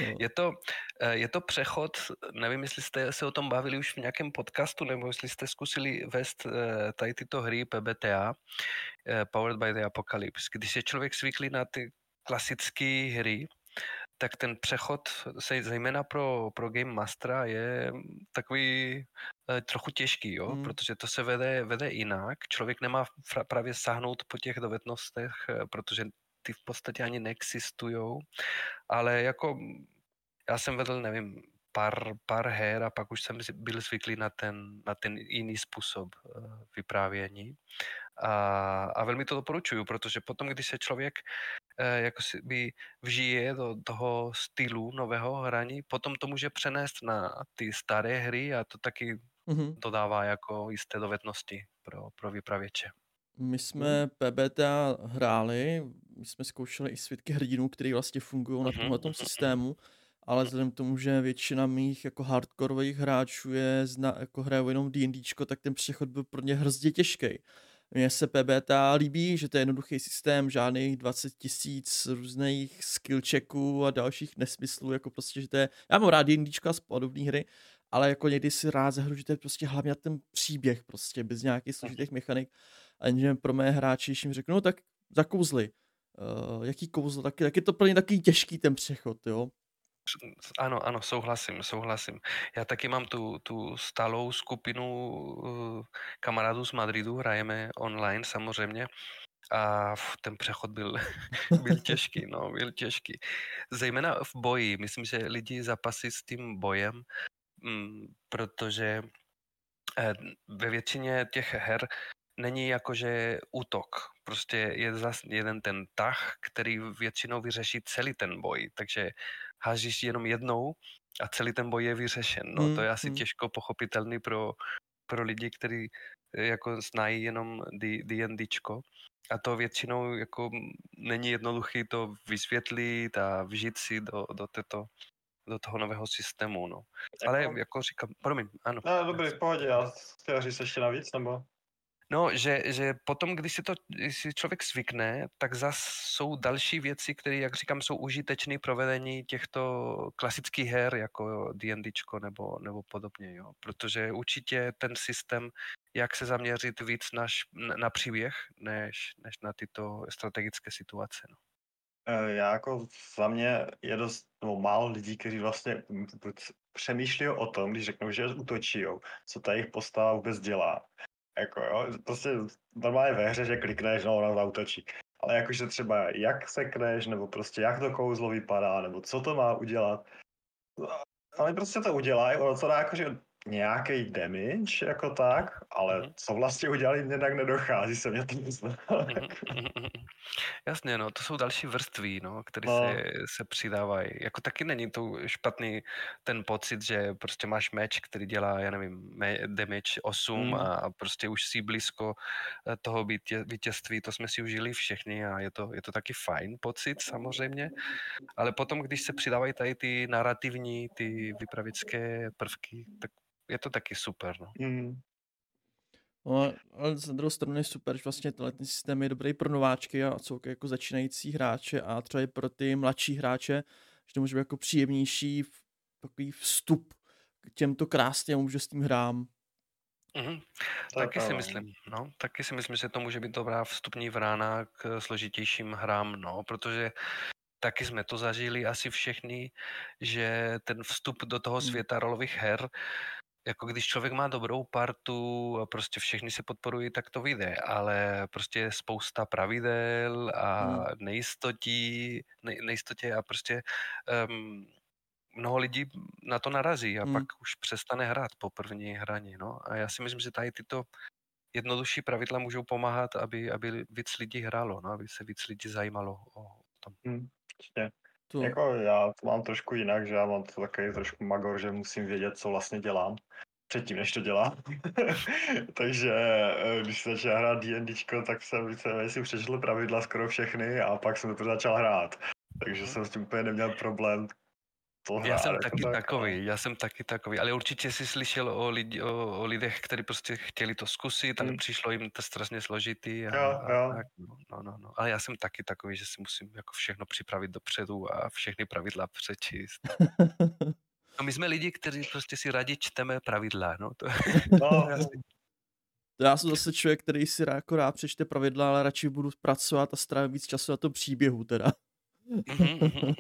No. Je to, eh, je to přechod, nevím, jestli jste se o tom bavili už v nějakém podcastu, nebo jestli jste zkusili vést eh, tady tyto hry PBTA, eh, Powered by the Apocalypse. Když je člověk zvyklý na ty klasické hry, tak ten přechod, se, zejména pro, pro Game Mastera, je takový eh, trochu těžký, jo? Mm. Mm. protože to se vede, vede jinak. Člověk nemá fra- právě sáhnout po těch dovednostech, eh, protože ty v podstatě ani neexistují, ale jako já jsem vedl, nevím, pár, pár her a pak už jsem byl zvyklý na ten, na ten jiný způsob eh, vyprávění. A, a velmi to doporučuju, protože potom, když se člověk eh, jako si by vžije do toho stylu nového hraní, potom to může přenést na ty staré hry a to taky Mhm. dodává jako jisté dovednosti pro, pro vypravěče. My jsme PBTA hráli, my jsme zkoušeli i svědky hrdinů, které vlastně fungují na Mhm, tomhle systému ale vzhledem k tomu, že většina mých jako hardkorových hráčů je zna, jako hrajou jenom D&Dčko, tak ten přechod byl pro ně hrzdě těžký. Mně se PBTA líbí, že to je jednoduchý systém, žádných 20 tisíc různých skill checků a dalších nesmyslů, jako prostě, že to je, já mám rád D&Dčko a podobné hry, ale jako někdy si rád zahru, že to je prostě hlavně ten příběh prostě, bez nějakých složitých mechanik. A že pro mé hráči, když jim řeknu, no tak zakouzli, uh, jaký kouzlo, tak, tak je to pro ně takový těžký ten přechod, jo. Ano, ano, souhlasím, souhlasím. Já taky mám tu, tu stálou skupinu uh, kamarádů z Madridu, hrajeme online samozřejmě a ten přechod byl, <laughs> byl těžký, no, byl těžký. Zejména v boji, myslím, že lidi zapasí s tím bojem, mm, protože eh, ve většině těch her není jakože útok. Prostě je zase jeden ten tah, který většinou vyřeší celý ten boj. Takže hážíš jenom jednou a celý ten boj je vyřešen. No, mm, to je asi mm. těžko pochopitelný pro, pro lidi, kteří eh, jako znají jenom D&Dčko. A to většinou jako není jednoduchý to vysvětlit a vžít si do, do, této, do toho nového systému. No. Ale jako, jako říkám, promiň, ano. No, dobrý, v pohodě, já chtěl říct ještě navíc, nebo? No, že, že potom, když si to když si člověk zvykne, tak zas jsou další věci, které, jak říkám, jsou užitečné pro vedení těchto klasických her, jako D&Dčko nebo, nebo podobně, jo. Protože určitě ten systém, jak se zaměřit víc na, na příběh, než, než na tyto strategické situace, no. E, já jako za mě je dost, nebo málo lidí, kteří vlastně přemýšlí o tom, když řeknou, že útočí, co ta jejich postava vůbec dělá. Jako jo, prostě normálně ve hře, že klikneš, no ona zautočí. Ale jakože třeba jak sekneš, nebo prostě jak to kouzlo vypadá, nebo co to má udělat. Ale prostě to udělají, ono to dá jakože nějaký damage jako tak, ale mm-hmm. co vlastně udělali, mě tak nedochází, se mě to nezná. Jasně, no, to jsou další vrstvy, no, které no. se, se přidávají. Jako taky není to špatný ten pocit, že prostě máš meč, který dělá, já nevím, damage 8 mm. a prostě už si blízko eh, toho vítězství, to jsme si užili všichni a je to, je to taky fajn pocit samozřejmě, ale potom, když se přidávají tady ty narrativní, ty vypravické prvky, tak je to taky super. No. Mm. No, ale za druhou stranu je super, že vlastně tenhle ten systém je dobrý pro nováčky a co jako začínající hráče a třeba i pro ty mladší hráče, že to může být jako příjemnější takový vstup k těmto krásným tím hrám. Mm-hmm. Taky si myslím, no, taky si myslím, že to může být dobrá vstupní vrána k složitějším hrám, no, protože taky jsme to zažili asi všichni, že ten vstup do toho hmm. světa rolových her jako když člověk má dobrou partu a prostě všechny se podporují, tak to vyjde, ale prostě je spousta pravidel a hmm. nejistotí, nej, nejistotě a prostě um, mnoho lidí na to narazí a hmm. pak už přestane hrát po první hraní, no. A já si myslím, že tady tyto jednodušší pravidla můžou pomáhat, aby, aby víc lidí hrálo, no, aby se víc lidí zajímalo o tom. Hmm, tu. Jako já to mám trošku jinak, že já mám to takový trošku magor, že musím vědět, co vlastně dělám předtím, než to dělám. <laughs> Takže eh, když se začal hrát D&Dčko, tak jsem více si přečetl pravidla skoro všechny a pak jsem to začal hrát. Takže jsem s tím úplně neměl problém to já jsem taky tak, takový, já jsem taky takový, ale určitě jsi slyšel o, lidi, o, o lidech, kteří prostě chtěli to zkusit a hmm. přišlo jim to strašně složitý. A, jo, jo. A tak, no, no, no, no. Ale já jsem taky takový, že si musím jako všechno připravit dopředu a všechny pravidla přečíst. <laughs> No my jsme lidi, kteří prostě si rádi čteme pravidla, no. To, <laughs> no. To já jsem zase člověk, který si jako rád přečte pravidla, ale radši budu pracovat a strávit víc času na tom příběhu teda. Mhm, mhm, mhm,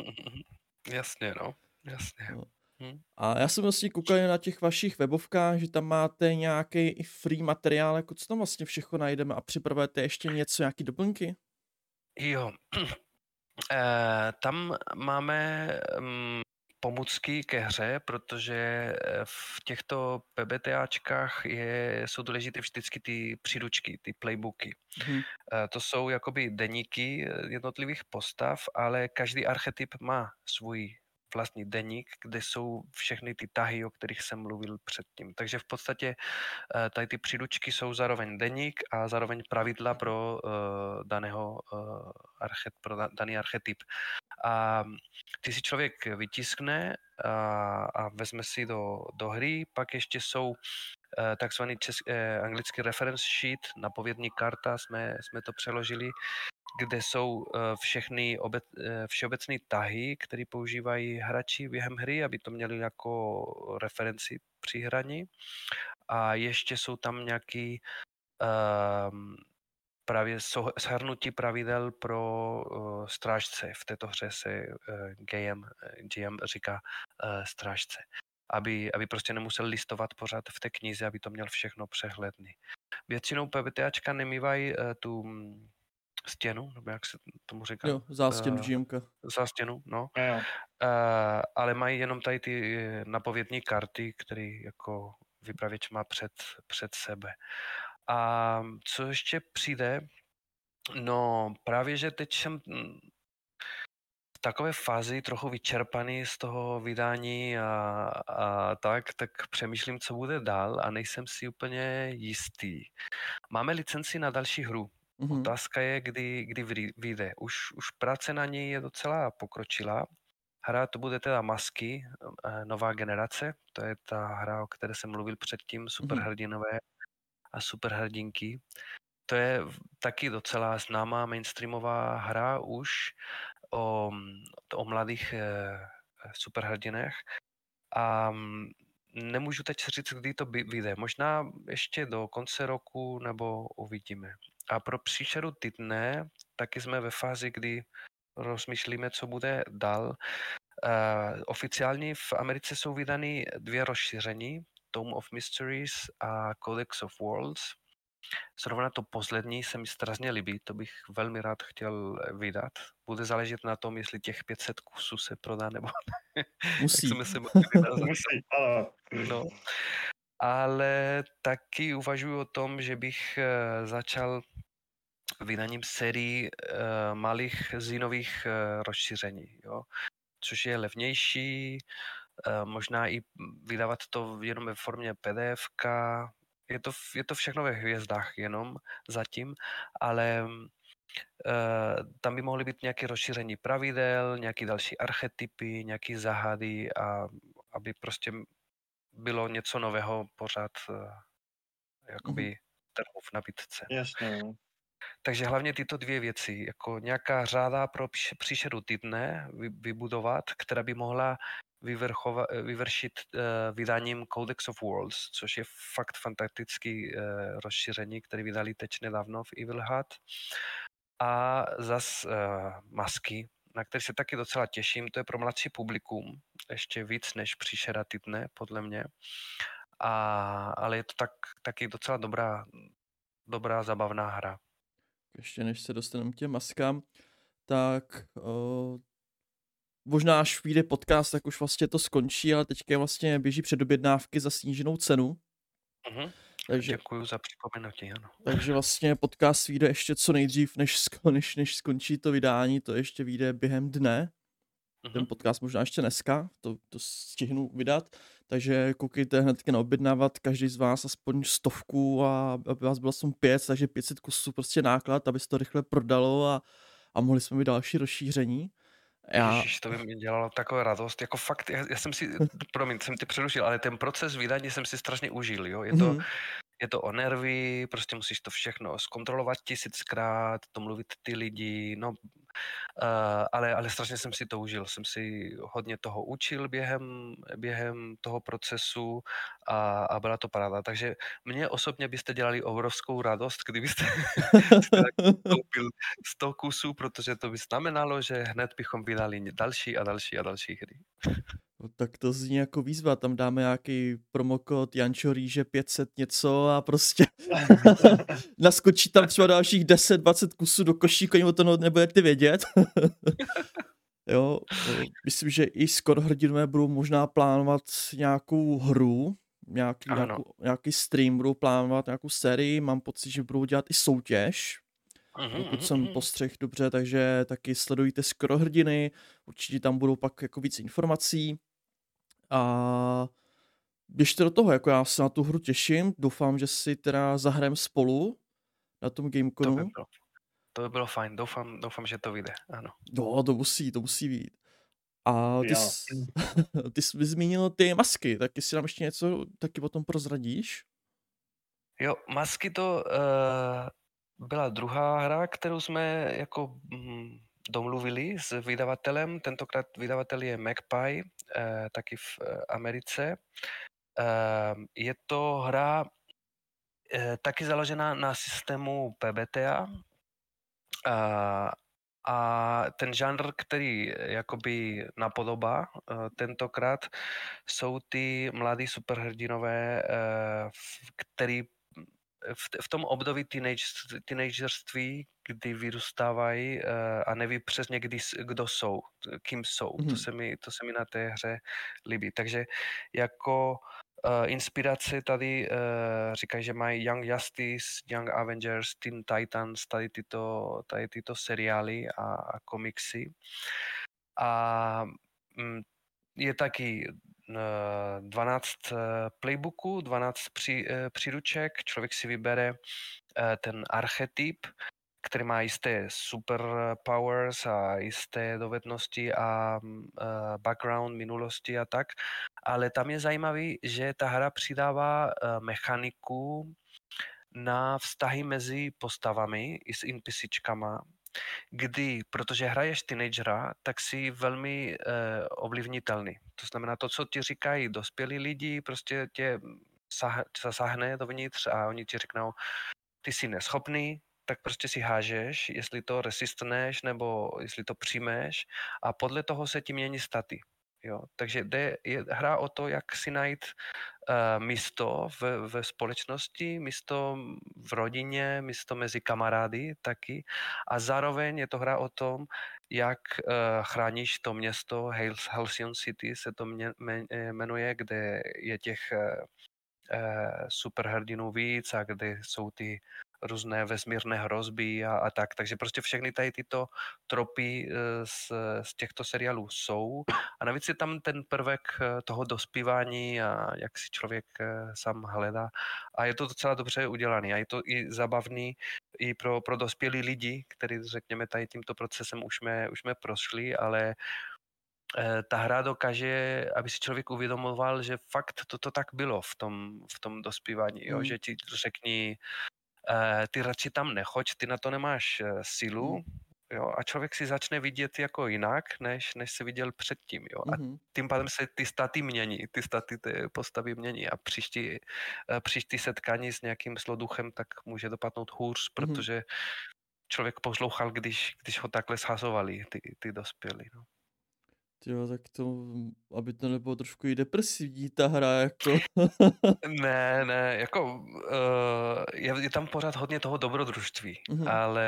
Jasně, no. Jasně. No. Hm. A já jsem vlastně koukal na těch vašich webovkách, že tam máte nějaký i free materiál, jako co tam vlastně všechno najdeme a připravujete ještě něco, nějaký doplňky? Jo, e, <clears throat> tam máme um, pomůcky ke hře, protože eh, v těchto PBTAčkách je, jsou důležité vždycky ty příručky, ty playbooky. Hmm. To jsou jakoby deníky jednotlivých postav, ale každý archetyp má svůj vlastní deník, kde jsou všechny ty tahy, o kterých jsem mluvil předtím. Takže v podstatě uh, tady ty příručky jsou zároveň deník a zároveň pravidla pro uh, daného uh, archet, pro daný archetyp. A ty si člověk vytiskne a, a vezme si do, do hry, pak ještě jsou Eh, takzvaný česk, eh, anglický reference sheet, napovědní karta, jsme, jsme to přeložili, kde jsou eh, všechny obec, všeobecné tahy, které používají hráči během hry, aby to měli jako referenci při hraní. A ještě jsou tam nějaký um, právě shrnutí pravidel pro uh, strážce. V této hře se uh, GM, GM říká uh, strážce aby, aby prostě nemusel listovat pořád v té knize, aby to měl všechno přehledný. Většinou PBTAčka nemývají uh, tu mm, stěnu, nebo jak se tomu říká? Jo, zástěnu uh, GMka. Zástěnu, no. Jo. Uh, ale mají jenom tady ty napovědní karty, které jako vypravěč má před, před sebe. A co ještě přijde, no právě, že teď jsem mm, takové fázi trochu vyčerpaný z toho vydání a, a tak, tak přemýšlím, co bude dál a nejsem si úplně jistý. Máme licenci na další hru. Mm-hmm. Otázka je, kdy, kdy vyjde. Už, už práce na něj je docela pokročila. Hra to bude teda Masky, eh, nová generace. To je ta hra, o které jsem mluvil předtím, mhm. superhrdinové a superhrdinky. To je taky docela známá mainstreamová hra už o, o mladých eh, superhrdinech a mm, nemůžu teď říct, kdy to vyjde. Možná ještě do konce roku nebo uvidíme. A pro příšeru týdne taky jsme ve fázi, kdy rozmýšlíme, co bude dál. Uh, oficiálně v Americe jsou vydány dvě rozšíření, Tome of Mysteries a Codex of Worlds. Zrovna to poslední se mi strašně líbí, to bych velmi rád chtěl eh, vydat. Bude záležet na tom, jestli těch 500 kusů se prodá nebo ne. <laughs> Musí. jsme se <laughs> Musí, ano. No. Ale taky uvažuji o tom, že bych eh, začal vydaním sérii uh, malých zinových rozšíření, jo? což je levnější, možná i vydávat to jenom ve formě PDF, je to, je to všechno ve hvězdách jenom zatím, ale uh, tam by mohly být nějaké rozšíření pravidel, nějaké další archetypy, nějaké zahady a aby prostě bylo něco nového pořád uh, jakoby mm. trhu v nabídce. Jasně. No. Takže hlavně tyto dvě věci, jako nějaká řáda pro příšeru týdne vybudovat, která by mohla vyvrchova, vyvršit uh, vydáním Codex of Worlds, což je fakt fantastický uh, rozšíření, který vydali teď nedávno v Evil Hat. A zas masky, na které se taky docela těším, to je pro mladší publikum, ještě víc než příšera týdne, podle mě. A, ale je to tak, taky docela dobrá, dobrá zabavná hra. Ještě než se dostaneme k těm maskám, tak uh, možná až vyjde podcast, tak už vlastně to skončí, ale teďka vlastně běží předobjednávky za sníženou cenu. Uh-huh. Takže, Děkuji za připomenutí, ano. Takže vlastně podcast vyjde ještě co nejdřív, než, než, než skončí to vydání, to ještě vyjde během dne. Uh-huh. Ten podcast možná ještě dneska, to, to stihnu vydat. Takže koukejte hned na objednávat každý z vás aspoň stovku a aby vás bylo aspoň pět, takže 500 kusů prostě náklad, aby se to rychle prodalo a, a mohli jsme mít další rozšíření. Já... Ježiš, to by mi dělalo takovou radost. Jako fakt, já, já jsem si, promiň, jsem ty přerušil, ale ten proces vydání jsem si strašně užil, jo. Je to, mm-hmm. je to o nervy, prostě musíš to všechno zkontrolovat tisíckrát, to mluvit ty lidi, no ale, ale strašně jsem si to užil. Jsem si hodně toho učil během, během toho procesu a, a byla to paráda. Takže mě osobně byste dělali obrovskou radost, kdybyste koupil 100 kusů, protože to by znamenalo, že hned bychom vydali další a další a další hry. No, tak to zní jako výzva, tam dáme nějaký promokód Jančo Rýže 500 něco a prostě <laughs> naskočí tam třeba dalších 10-20 kusů do košíku, ani o to nebudete vědět. <laughs> jo, myslím, že i skoro hrdinové budou možná plánovat nějakou hru, nějaký, nějakou, nějaký stream, budou plánovat nějakou sérii, mám pocit, že budou dělat i soutěž, Mhm, pokud mhm, jsem mhm. postřeh dobře, takže taky sledujte skorohrdiny, určitě tam budou pak jako víc informací a běžte do toho, jako já se na tu hru těším, doufám, že si teda zahrajem spolu na tom To by Gameconu. bylo, to by bylo fajn, doufám, doufám, že to vyjde, ano. Jo, to musí, to musí být. A ty, jsi, <laughs> ty jsi zmínil ty masky, tak jestli nám ještě něco taky o tom prozradíš? Jo, Masky to uh, byla druhá hra, kterou jsme jako mm, domluvili s vydavatelem. Tentokrát vydavatel je Magpie, uh, taky v uh, Americe. Uh, je to hra taky založená na systému PBTA. A ten žánr, který jakoby napodobá tentokrát, jsou ty mladí superhrdinové, který v, v tom období teenage, teenagerství, kdy vyrůstávají uh, a neví přesně, kdy, kdo jsou, kým jsou. Mm-hmm. To, Mhm. se mi, to se mi na té hře líbí. Takže jako uh, inspirace tady uh, říkají, že mají Young Justice, Young Avengers, Teen Titans, tady tyto, tady tyto seriály a, a komiksy. A mm, je taky eh, 12 eh, playbooků, 12 při, eh, příruček, člověk si vybere eh, ten archetyp, který má jisté super powers a jisté dovednosti a mm, eh, background minulosti a tak, ale tam je zajímavý, že ta hra přidává eh, mechaniku na vztahy mezi postavami i s NPCčkama, kdy, protože hraješ teenagera, tak si velmi eh, ovlivnitelný. To znamená, to, co ti říkají dospělí lidi, prostě tě zasáhne dovnitř a oni ti řeknou, ty jsi neschopný, tak prostě si hážeš, jestli to resistneš nebo jestli to přijmeš a podle toho se ti mění staty. Jo? Takže jde, je, hra o to, jak si najít uh, místo ve, ve společnosti, místo v rodině, místo mezi kamarády taky. A zároveň je to hra o tom, jak uh, chráníš to město, Hal- Halcyon City se to mě, men, jmenuje, kde je těch uh, superhrdinů víc a kde jsou ty různé vesmírné hrozby a, a tak. Takže prostě všechny tady tyto tropy eh, z, z těchto seriálů jsou. A navíc je tam ten prvek eh, toho dospívání a jak si člověk eh, sám hledá. A je to docela dobře udělané. A je to i zabavný i pro, pro dospělí lidi, kteří, řekněme, tady tímto procesem už jsme, už jsme prošli, ale ta hra dokáže, aby si člověk uvědomoval, že fakt toto tak bylo v tom, v tom dospívání, jo? Mm. že ti řekni, ty radši tam nechoď, ty na to nemáš eh, sílu, Mm. jo, a člověk si začne vidět jako jinak, než, než se viděl předtím, jo, a Mhm. tím pádem se ty staty mění, ty staty té postavy mění a příští, eh, příští setkání s nějakým zloduchem tak může dopadnout hůř, Mhm. protože člověk poslouchal, když, když ho takhle shazovali ty, ty dospělí, no. Jo, tak to, aby to nebylo trošku i depresivní ta hra, jako. <laughs> Ne, ne, jako uh, je, je tam pořád hodně toho dobrodružství, Mhm. ale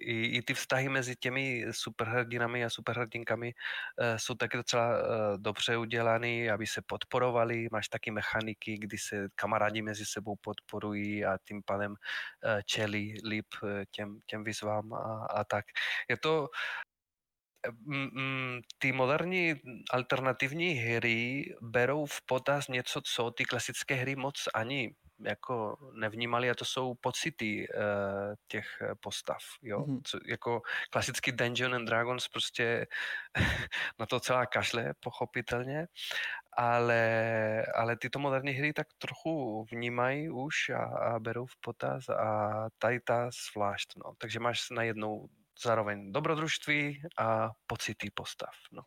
i, i ty vztahy mezi těmi superhrdinami a superhrdinkami uh, jsou taky docela uh, dobře udělaný, aby se podporovali. Máš taky mechaniky, kdy se kamarádi mezi sebou podporují a tím pádem uh, čelí líp těm, těm výzvám a, a tak. Je to ty moderní alternativní hry berou v potaz něco, co ty klasické hry moc ani jako nevnímali a to jsou pocity uh, těch eh, postav, jo. Mhm. Co, jako klasický Dungeon and Dragons prostě <laughs> na to celá kašle, pochopitelně, ale, ale tyto moderní hry tak trochu vnímají už a, a berou v potaz a tady ta zvlášť, no. Takže máš najednou zároveň dobrodružství a pocity postav, no.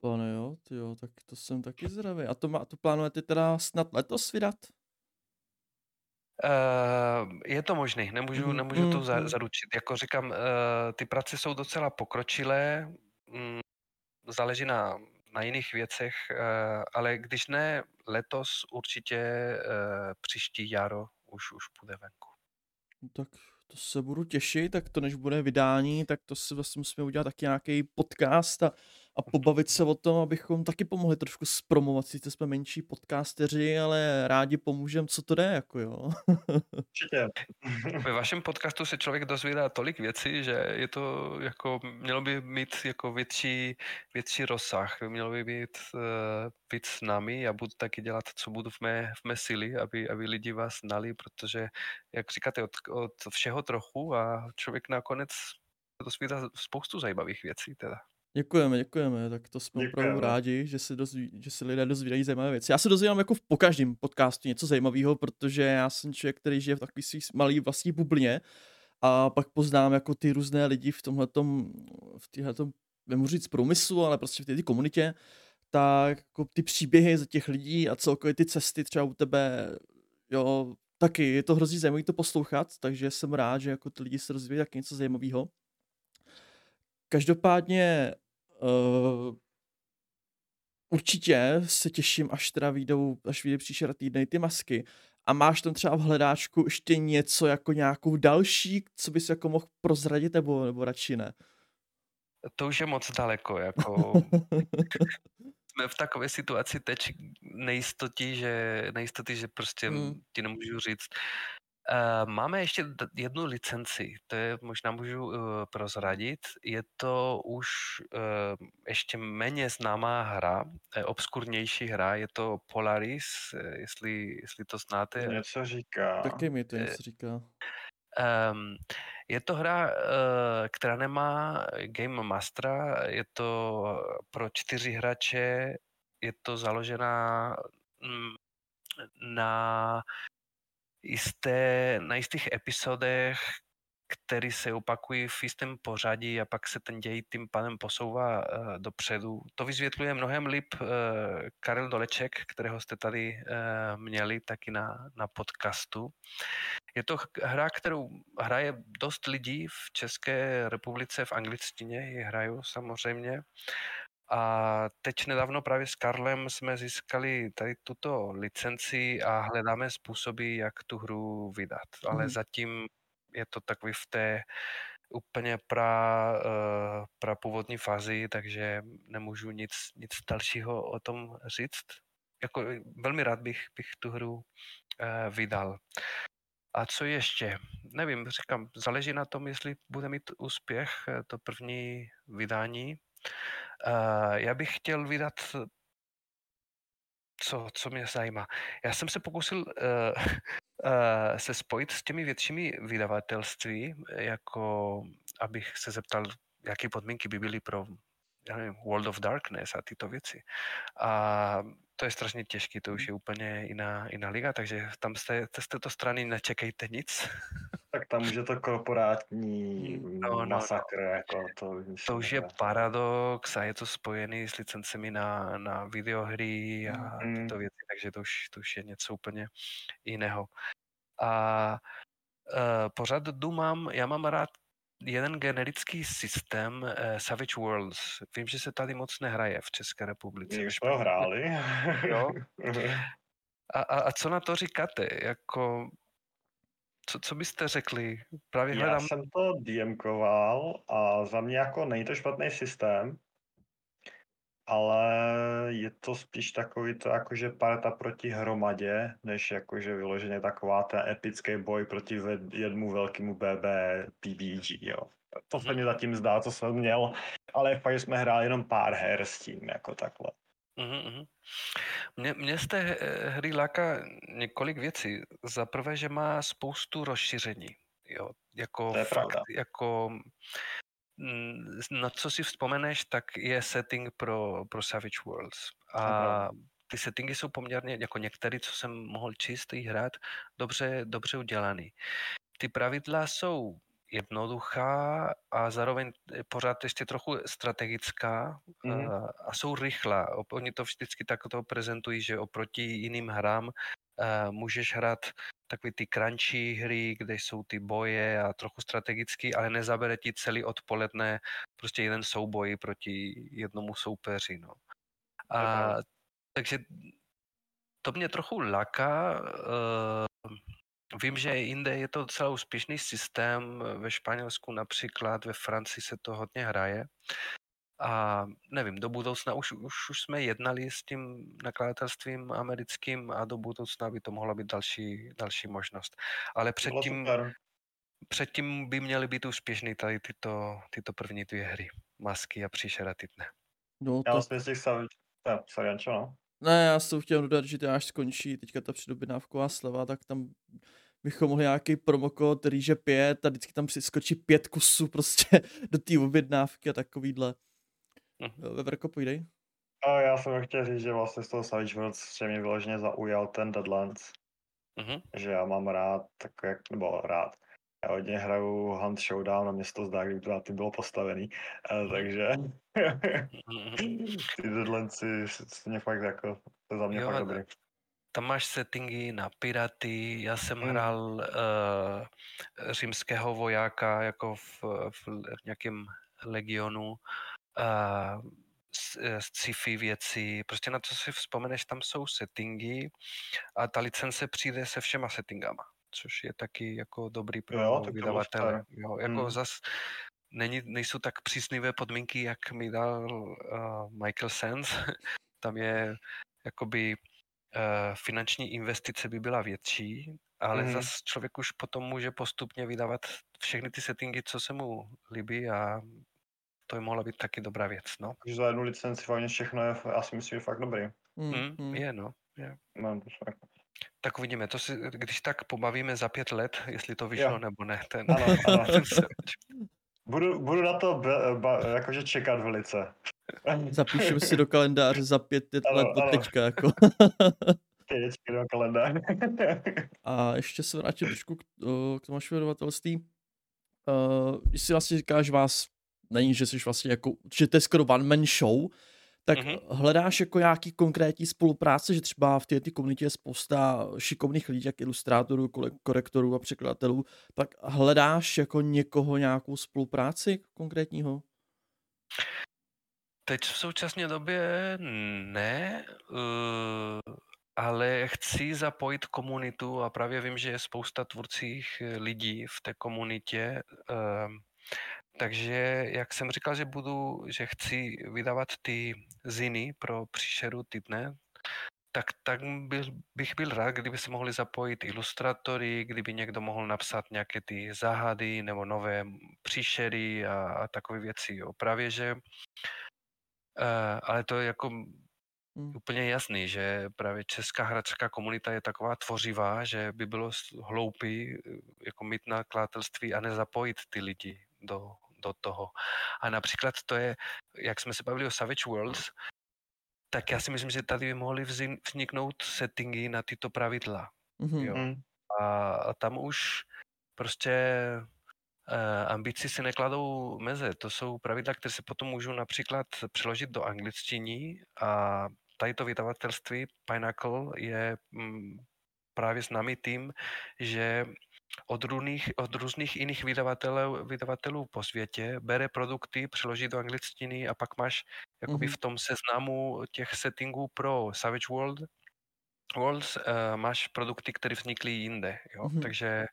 Pane jo, ty jo, tak to jsem taky zdravý. A to, má, to plánujete teda snad letos vydat? Uh, je to možný, nemůžu, Mhm, nemůžu to za, mhm. zaručit. Jako říkám, uh, ty práce jsou docela pokročilé, mm, záleží na, na jiných věcech, uh, ale když ne letos, určitě uh, příští jaro už, už bude venku. No Tak to se budu těšit, tak to než bude vydání, tak to si vlastně musíme udělat taky nějaký podcast a a pobavit se o tom, abychom taky pomohli trošku zpromovat. Sice jsme menší podcasteři, ale rádi pomůžeme, co to jde, jako jo. <laughs> Určitě. Ve vašem podcastu se člověk dozvídá tolik věcí, že je to jako, mělo by mít jako větší, větší rozsah, mělo by být uh, víc s námi. Já budu taky dělat, co budu v mé, v mé síly, aby, aby lidi vás znali, protože, jak říkáte, od, od všeho trochu a člověk nakonec dozvídá spoustu zajímavých věcí teda. Děkujeme, děkujeme, tak to jsme děkujeme. opravdu rádi, že se, dozví, že se lidé dozvídají zajímavé věci. Já se dozvídám jako v po každém podcastu něco zajímavého, protože já jsem člověk, který žije v takový svý malý vlastní bublině a pak poznám jako ty různé lidi v tomhletom, v téhletom, nemůžu říct průmyslu, ale prostě v té komunitě, tak jako ty příběhy za těch lidí a celkově ty cesty třeba u tebe, jo, taky je to hrozně zajímavé to poslouchat, takže jsem rád, že jako ty lidi se rozvíjí tak něco zajímavého. Každopádně uh, určitě se těším, až teda vyjdou, až vyjde příští týdny ty masky. A máš tam třeba v hledáčku ještě něco jako nějakou další, co bys jako mohl prozradit, nebo, nebo radši ne? To už je moc daleko, jako <laughs> jsme v takové situaci teď nejistotí, že, nejistotí, že prostě hmm. ti nemůžu říct. Uh, máme ještě jednu licenci, to je možná můžu uh, prozradit. Je to už uh, ještě méně známá hra, obskurnější hra, je to Polaris, uh, jestli, jestli to znáte. Něco říká. Taky mi to něco říká. Um, je to hra, uh, která nemá Game Mastera, je to pro čtyři hráče, je to založená mm, na jisté, na jistých epizodech, které se opakují v jistém pořadí a pak se ten děj tím pádem posouvá uh, dopředu. To vysvětluje mnohem líp uh, Karel Doleček, kterého jste tady uh, měli taky na, na podcastu. Je to hra, kterou hraje dost lidí v České republice, v angličtině ji hrajou samozřejmě. A teď nedávno právě s Karlem jsme získali tady tuto licenci a hledáme způsoby, jak tu hru vydat. Ale mm. zatím je to takový v té úplně pra, uh, pra původní fázi, takže nemůžu nic, nic dalšího o tom říct. Jako, velmi rád bych, bych tu hru uh, vydal. A co ještě? Nevím, říkám, záleží na tom, jestli bude mít úspěch eh, to první vydání. Uh, já bych chtěl vydat co, co mě zajímá. Já jsem se pokusil uh, uh, <laughs> se spojit s těmi většími vydavatelství, jako abych se zeptal, jaké podmínky by byly pro já nevím, World of Darkness a tyto věci. A to je strašně těžké, to už je úplně jiná, jiná liga, takže tam z té, z této strany nečekejte nic. Tak tam už je to korporátní no, no, masakr. No. Jako to, to už je paradox a je to spojený s licencemi na, na videohry a mm. tyto věci, takže to už, to už je něco úplně jiného. A uh, pořád dumám, já mám rád jeden generický systém uh, Savage Worlds. Vím, že se tady moc nehraje v České republice. My jsme ho hráli. jo. <laughs> A, a, a co na to říkáte? Jako, co, co byste řekli? Právě hledám... Já jsem to DMkoval a za mě jako není to špatný systém, ale je to spíš takový to jakože parta proti hromadě, než jakože vyloženě taková ten epický boj proti jednomu velkému BB PBG, jo. To se mi mhm. zatím zdá, co jsem měl, ale fakt jsme hráli jenom pár her s tím, jako takhle. Mm-hmm. Mě, mě z té eh, hry láká několik věcí. Za prvé, že má spoustu rozšíření. Jo, jako to je fakt, pravda. jako na co si vzpomeneš, tak je setting pro, pro Savage Worlds. A ty settingy jsou poměrně, jako některé, co jsem mohl číst hrát, dobře, dobře udělaný. Ty pravidla jsou jednoduchá a zároveň pořád ještě trochu strategická mm. a, a jsou rychlá. Oni to vždycky takto prezentují, že oproti jiným hrám uh, můžeš hrát takové ty crunchy hry, kde jsou ty boje a trochu strategický, ale nezabere ti celý odpoledne prostě jeden souboj proti jednomu soupeři. No. A, takže to mě trochu laká. Uh, Vím, že jinde je to docela úspěšný systém, ve Španělsku například, ve Francii se to hodně hraje. A nevím, do budoucna už, už, už jsme jednali s tím nakladatelstvím americkým a do budoucna by to mohla být další, další možnost. Ale předtím, předtím by měly být úspěšný tady tyto, tyto první dvě hry. Masky a příšera tytne. No, to... Já jsem sorry, Ančo, no. Ne, já jsem chtěl dodat, že to až skončí teďka ta předobjednávková sleva, tak tam bychom mohli nějaký promokód rýže 5 a vždycky tam přiskočí pět kusů prostě <laughs> do té objednávky a takovýhle. Mm. Veverko, půjdej. A já jsem chtěl říct, že vlastně z toho Savage Worlds, že mě vyloženě zaujal ten Deadlands. Mm-hmm. Že já mám rád, tak jak, nebo rád. Já hodně hraju Hunt Showdown a město zdá, kdy to bylo postavený, mm-hmm. takže mm-hmm. <laughs> ty Deadlandsy mě fakt jako, to za mě jo, fakt dobrý. Tam máš settingy na piraty, já jsem hmm. hrál uh, římského vojáka jako v, v, v nějakém legionu uh, sci-fi věci, prostě na co si vzpomeneš, tam jsou settingy a ta licence přijde se všema settingama, což je taky jako dobrý pro jo, vydavatele. Jo, jako hmm. zas není, nejsou tak přísnivé podmínky, jak mi dal uh, Michael Sands. <laughs> tam je jakoby uh, finanční investice by byla větší, ale mm. zas člověk už potom může postupně vydávat všechny ty settingy, co se mu líbí a to by mohla být taky dobrá věc, no. Takže za jednu licenci fakt všechno je, já si myslím, že fakt dobrý. Mm, mm. Je, no. Je. no to fakt. Tak uvidíme, to si, když tak pobavíme za pět let, jestli to vyšlo jo. nebo ne. Ten, ano, ano. ten budu, budu na to ba, ba, jakože čekat velice. Zapíšu si do kalendáře za pět, pět ano, let od teďka, jako. <laughs> Pětečky do kalendáře. A ještě se vrátím trošku k, k tomu vydavatelství. Uh, když si vlastně říkáš, vás není, že jsi vlastně jako, že to je skoro one man show, tak mm-hmm. hledáš jako nějaký konkrétní spolupráce, že třeba v té komunitě je spousta šikovných lidí, jak ilustrátorů, korektorů a překladatelů, tak hledáš jako někoho nějakou spolupráci konkrétního? Teď v současné době ne, uh, ale chci zapojit komunitu a právě vím, že je spousta tvůrcích lidí v té komunitě. Uh, takže jak jsem říkal, že budu, že chci vydávat ty ziny pro příšeru týdne, tak, tak byl, bych byl rád, kdyby se mohli zapojit ilustratory, kdyby někdo mohl napsat nějaké ty záhady nebo nové příšery a, a takové věci. Jo. Právě, že uh, ale to je jako hmm. úplně jasný, že právě česká hračská komunita je taková tvořivá, že by bylo hloupý jako mít nakladatelství a nezapojit ty lidi do, do toho. A například to je, jak jsme se bavili o Savage Worlds, tak já si myslím, že tady by mohly vzniknout settingy na tyto pravidla. Mm-hmm. Jo. Mm. A tam už prostě uh, ambici si nekladou meze. To jsou pravidla, které se potom můžou například přeložit do angličtiny a tady to vydavatelství Pinnacle je mm, právě známý tím, že od různých, od různých jiných vydavatelů, vydavatelů po světě, bere produkty, přeloží do angličtiny a pak máš jakoby mm-hmm. v tom seznamu těch settingů pro Savage World Worlds uh, máš produkty, které vznikly jinde. Jo? Mm-hmm. Takže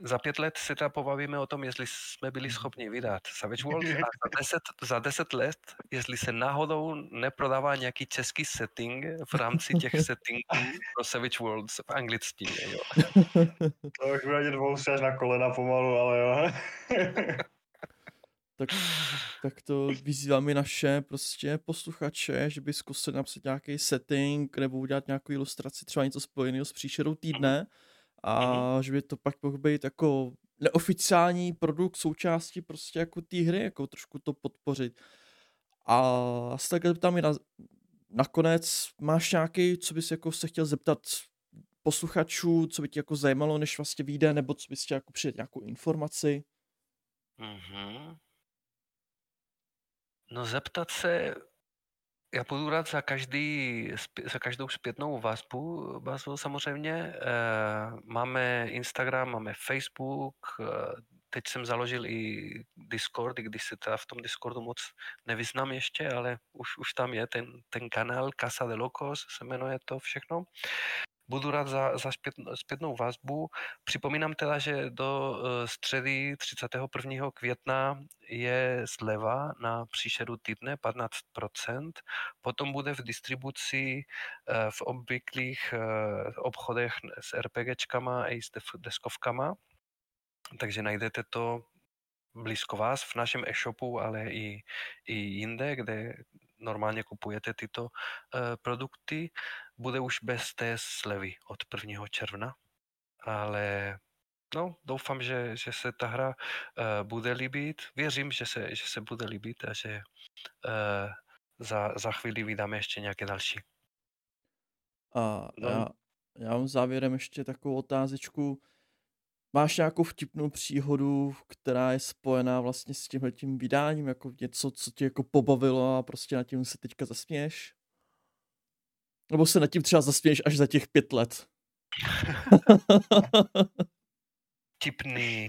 za pět let se teda pobavíme o tom, jestli jsme byli schopni vydat Savage World a za <laughs> deset, za deset let, jestli se náhodou neprodává nějaký český setting v rámci těch <laughs> settingů pro Savage Worlds v angličtině. Jo. <laughs> To už bude dvou až na kolena pomalu, ale jo. tak, tak to vyzýváme naše prostě posluchače, že by zkusili napsat nějaký setting nebo udělat nějakou ilustraci, třeba něco spojeného s příšerou týdne. Mm-hmm a mm-hmm. že by to pak mohl být jako neoficiální produkt součástí prostě jako té hry, jako trošku to podpořit. A se takhle tam i na, nakonec máš nějaký, co bys jako se chtěl zeptat posluchačů, co by tě jako zajímalo, než vlastně vyjde, nebo co bys chtěl jako přijet nějakou informaci? Mm-hmm. No zeptat se, já budu rád za, každý, za každou zpětnou vazbu, vazbu samozřejmě. Eh, máme Instagram, máme Facebook, eh, teď jsem založil i Discord, i když se teda v tom Discordu moc nevyznám ještě, ale už, už tam je ten, ten kanál Casa de Locos, se jmenuje to všechno. Budu rád za, za zpět, zpětnou vazbu. Připomínám teda, že do uh, středy 31. května je sleva na příšeru týdne 15%, potom bude v distribuci uh, v obvyklých uh, obchodech s RPGčkama i s deskovkama, takže najdete to blízko vás v našem e-shopu, ale i, i jinde, kde normálně kupujete tyto uh, produkty, bude už bez té slevy od 1. června. Ale no, doufám, že, že se ta hra uh, bude líbit. Věřím, že se, že se bude líbit a že uh, za, za chvíli vydáme ještě nějaké další. A já, já mám závěrem ještě takovou otázečku. Máš nějakou vtipnou příhodu, která je spojená vlastně s tímhletím vydáním, jako něco, co tě jako pobavilo a prostě nad tím se teďka zasměješ? Nebo se nad tím třeba zasměješ až za těch pět let? <laughs> Vtipný.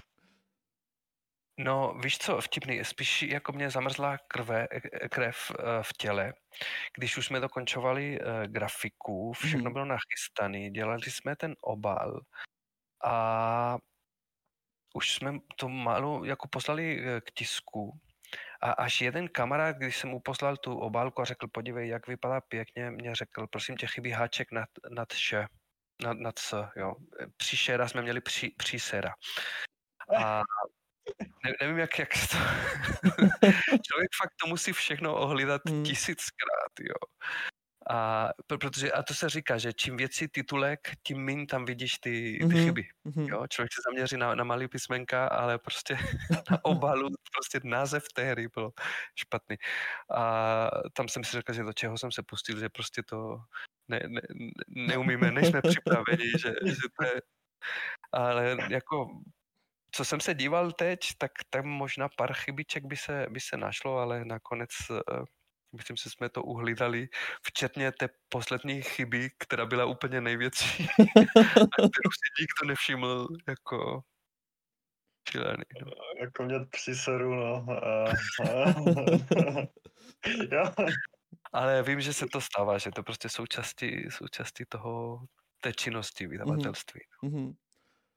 No, víš co, vtipný, spíš jako mě zamrzla krve, krev eh, v těle, když už jsme dokončovali uh, grafiku, všechno mm. bylo nachystané, dělali jsme ten obal a už jsme to málo jako poslali eh, k tisku a až jeden kamarád, když jsem mu poslal tu obálku a řekl, podívej, jak vypadá pěkně, mě řekl, prosím tě, chybí háček nad, nad š, nad, nad s, jo. Příšera jsme měli při, přísera. A ne, nevím, jak, jak to... <laughs> Člověk fakt to musí všechno ohlídat hmm. tisíckrát, jo. A, protože, a to se říká, že čím větší titulek, tím méně tam vidíš ty, ty mm-hmm. chyby. Mm-hmm. Jo? Člověk se zaměří na, na malý písmenka, ale prostě <laughs> <laughs> na obalu prostě název té hry byl špatný. A tam jsem si řekl, že do čeho jsem se pustil, že prostě to ne, ne, neumíme, nejsme připraveni, že, že to je... Ale jako co jsem se díval teď, tak tam možná pár chybiček by se, by se našlo, ale nakonec eh, Myslím, že jsme to uhlídali, včetně té poslední chyby, která byla úplně největší, a kterou si nikdo nevšiml, jako šílený. No. Jako mě příseru, no. <laughs> Ale vím, že se to stává, že to prostě součástí, součástí toho, té činnosti vydavatelství. Mm-hmm.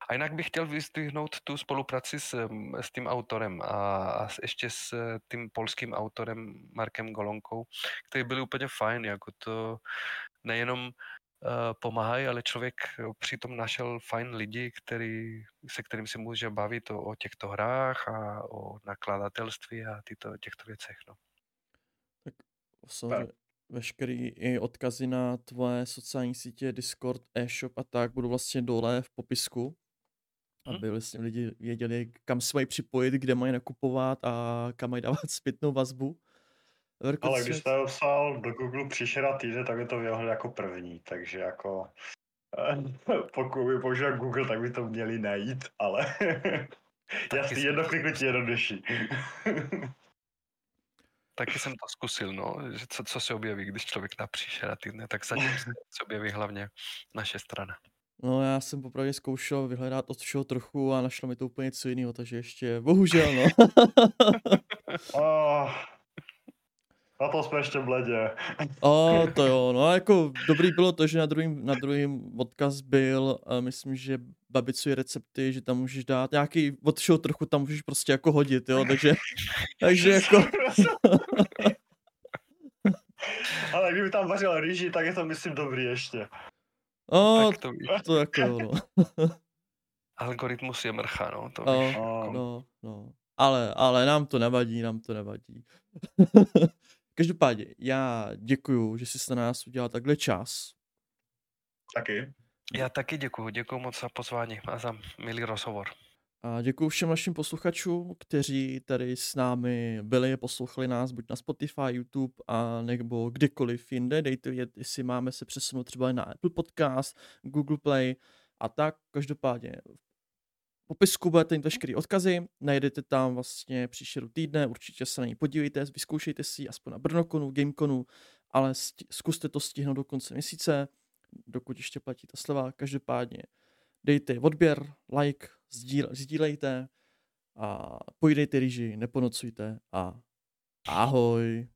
A jinak bych chtěl vyzdvihnout tu spolupráci s, s tím autorem a, a ještě s tím polským autorem Markem Golonkou, který byl úplně fajn, jako to nejenom uh, pomáhají, ale člověk přitom našel fajn lidi, který, se kterým si může bavit o, o těchto hrách a o nakladatelství a tyto, těchto věcech. No. Tak samozřejmě veškerý i odkazy na tvoje sociální sítě, Discord, e-shop a tak budou vlastně dole v popisku aby mhm. vlastně lidi věděli, kam se mají připojit, kde mají nakupovat a kam mají dávat zpětnou vazbu. Verko, Ale když jste psal do Google příšera týdne, tak by to vyhohl jako první, takže jako <laughs> pokud by použil Google, tak by to měli najít, ale <laughs> jasný, jedno kliknutí jednodušší. <laughs> Taky jsem to zkusil, no, že co, co se objeví, když člověk napříše na týdne, tak zatím se objeví hlavně naše strana. No já jsem popravdě zkoušel vyhledat od všeho trochu a našlo mi to úplně něco jiného, takže ještě bohužel no. oh, <laughs> na to jsme ještě bledě. O, to jo, no jako dobrý bylo to, že na druhým, na druhým odkaz byl, myslím, že babicuje recepty, že tam můžeš dát nějaký od všeho trochu tam můžeš prostě jako hodit, jo, takže, <laughs> takže jako... Ale kdyby tam vařil rýži, tak je to myslím dobrý ještě. O, tak to, to jako jo, no. <laughs> Algoritmus je mrcha, no. To o, jako... no, no. Ale, ale nám to nevadí, nám to nevadí. <laughs> Každopádně, já děkuju, že jsi na nás udělal takhle čas. Taky. Já taky děkuju, děkuju moc za pozvání a za milý rozhovor. A děkuji všem našim posluchačům, kteří tady s námi byli, poslouchali nás buď na Spotify, YouTube a nebo kdekoliv jinde. Dejte vědět, jestli máme se přesunout třeba na Apple Podcast, Google Play a tak. Každopádně v popisku budete mít veškeré odkazy, najdete tam vlastně příšeru týdne, určitě se na ní podívejte, vyzkoušejte si aspoň na Brnokonu, Gamekonu, ale zkuste to stihnout do konce měsíce, dokud ještě platí ta sleva. Každopádně dejte odběr, like, sdíle, sdílejte a pojdejte rýži, neponocujte a ahoj.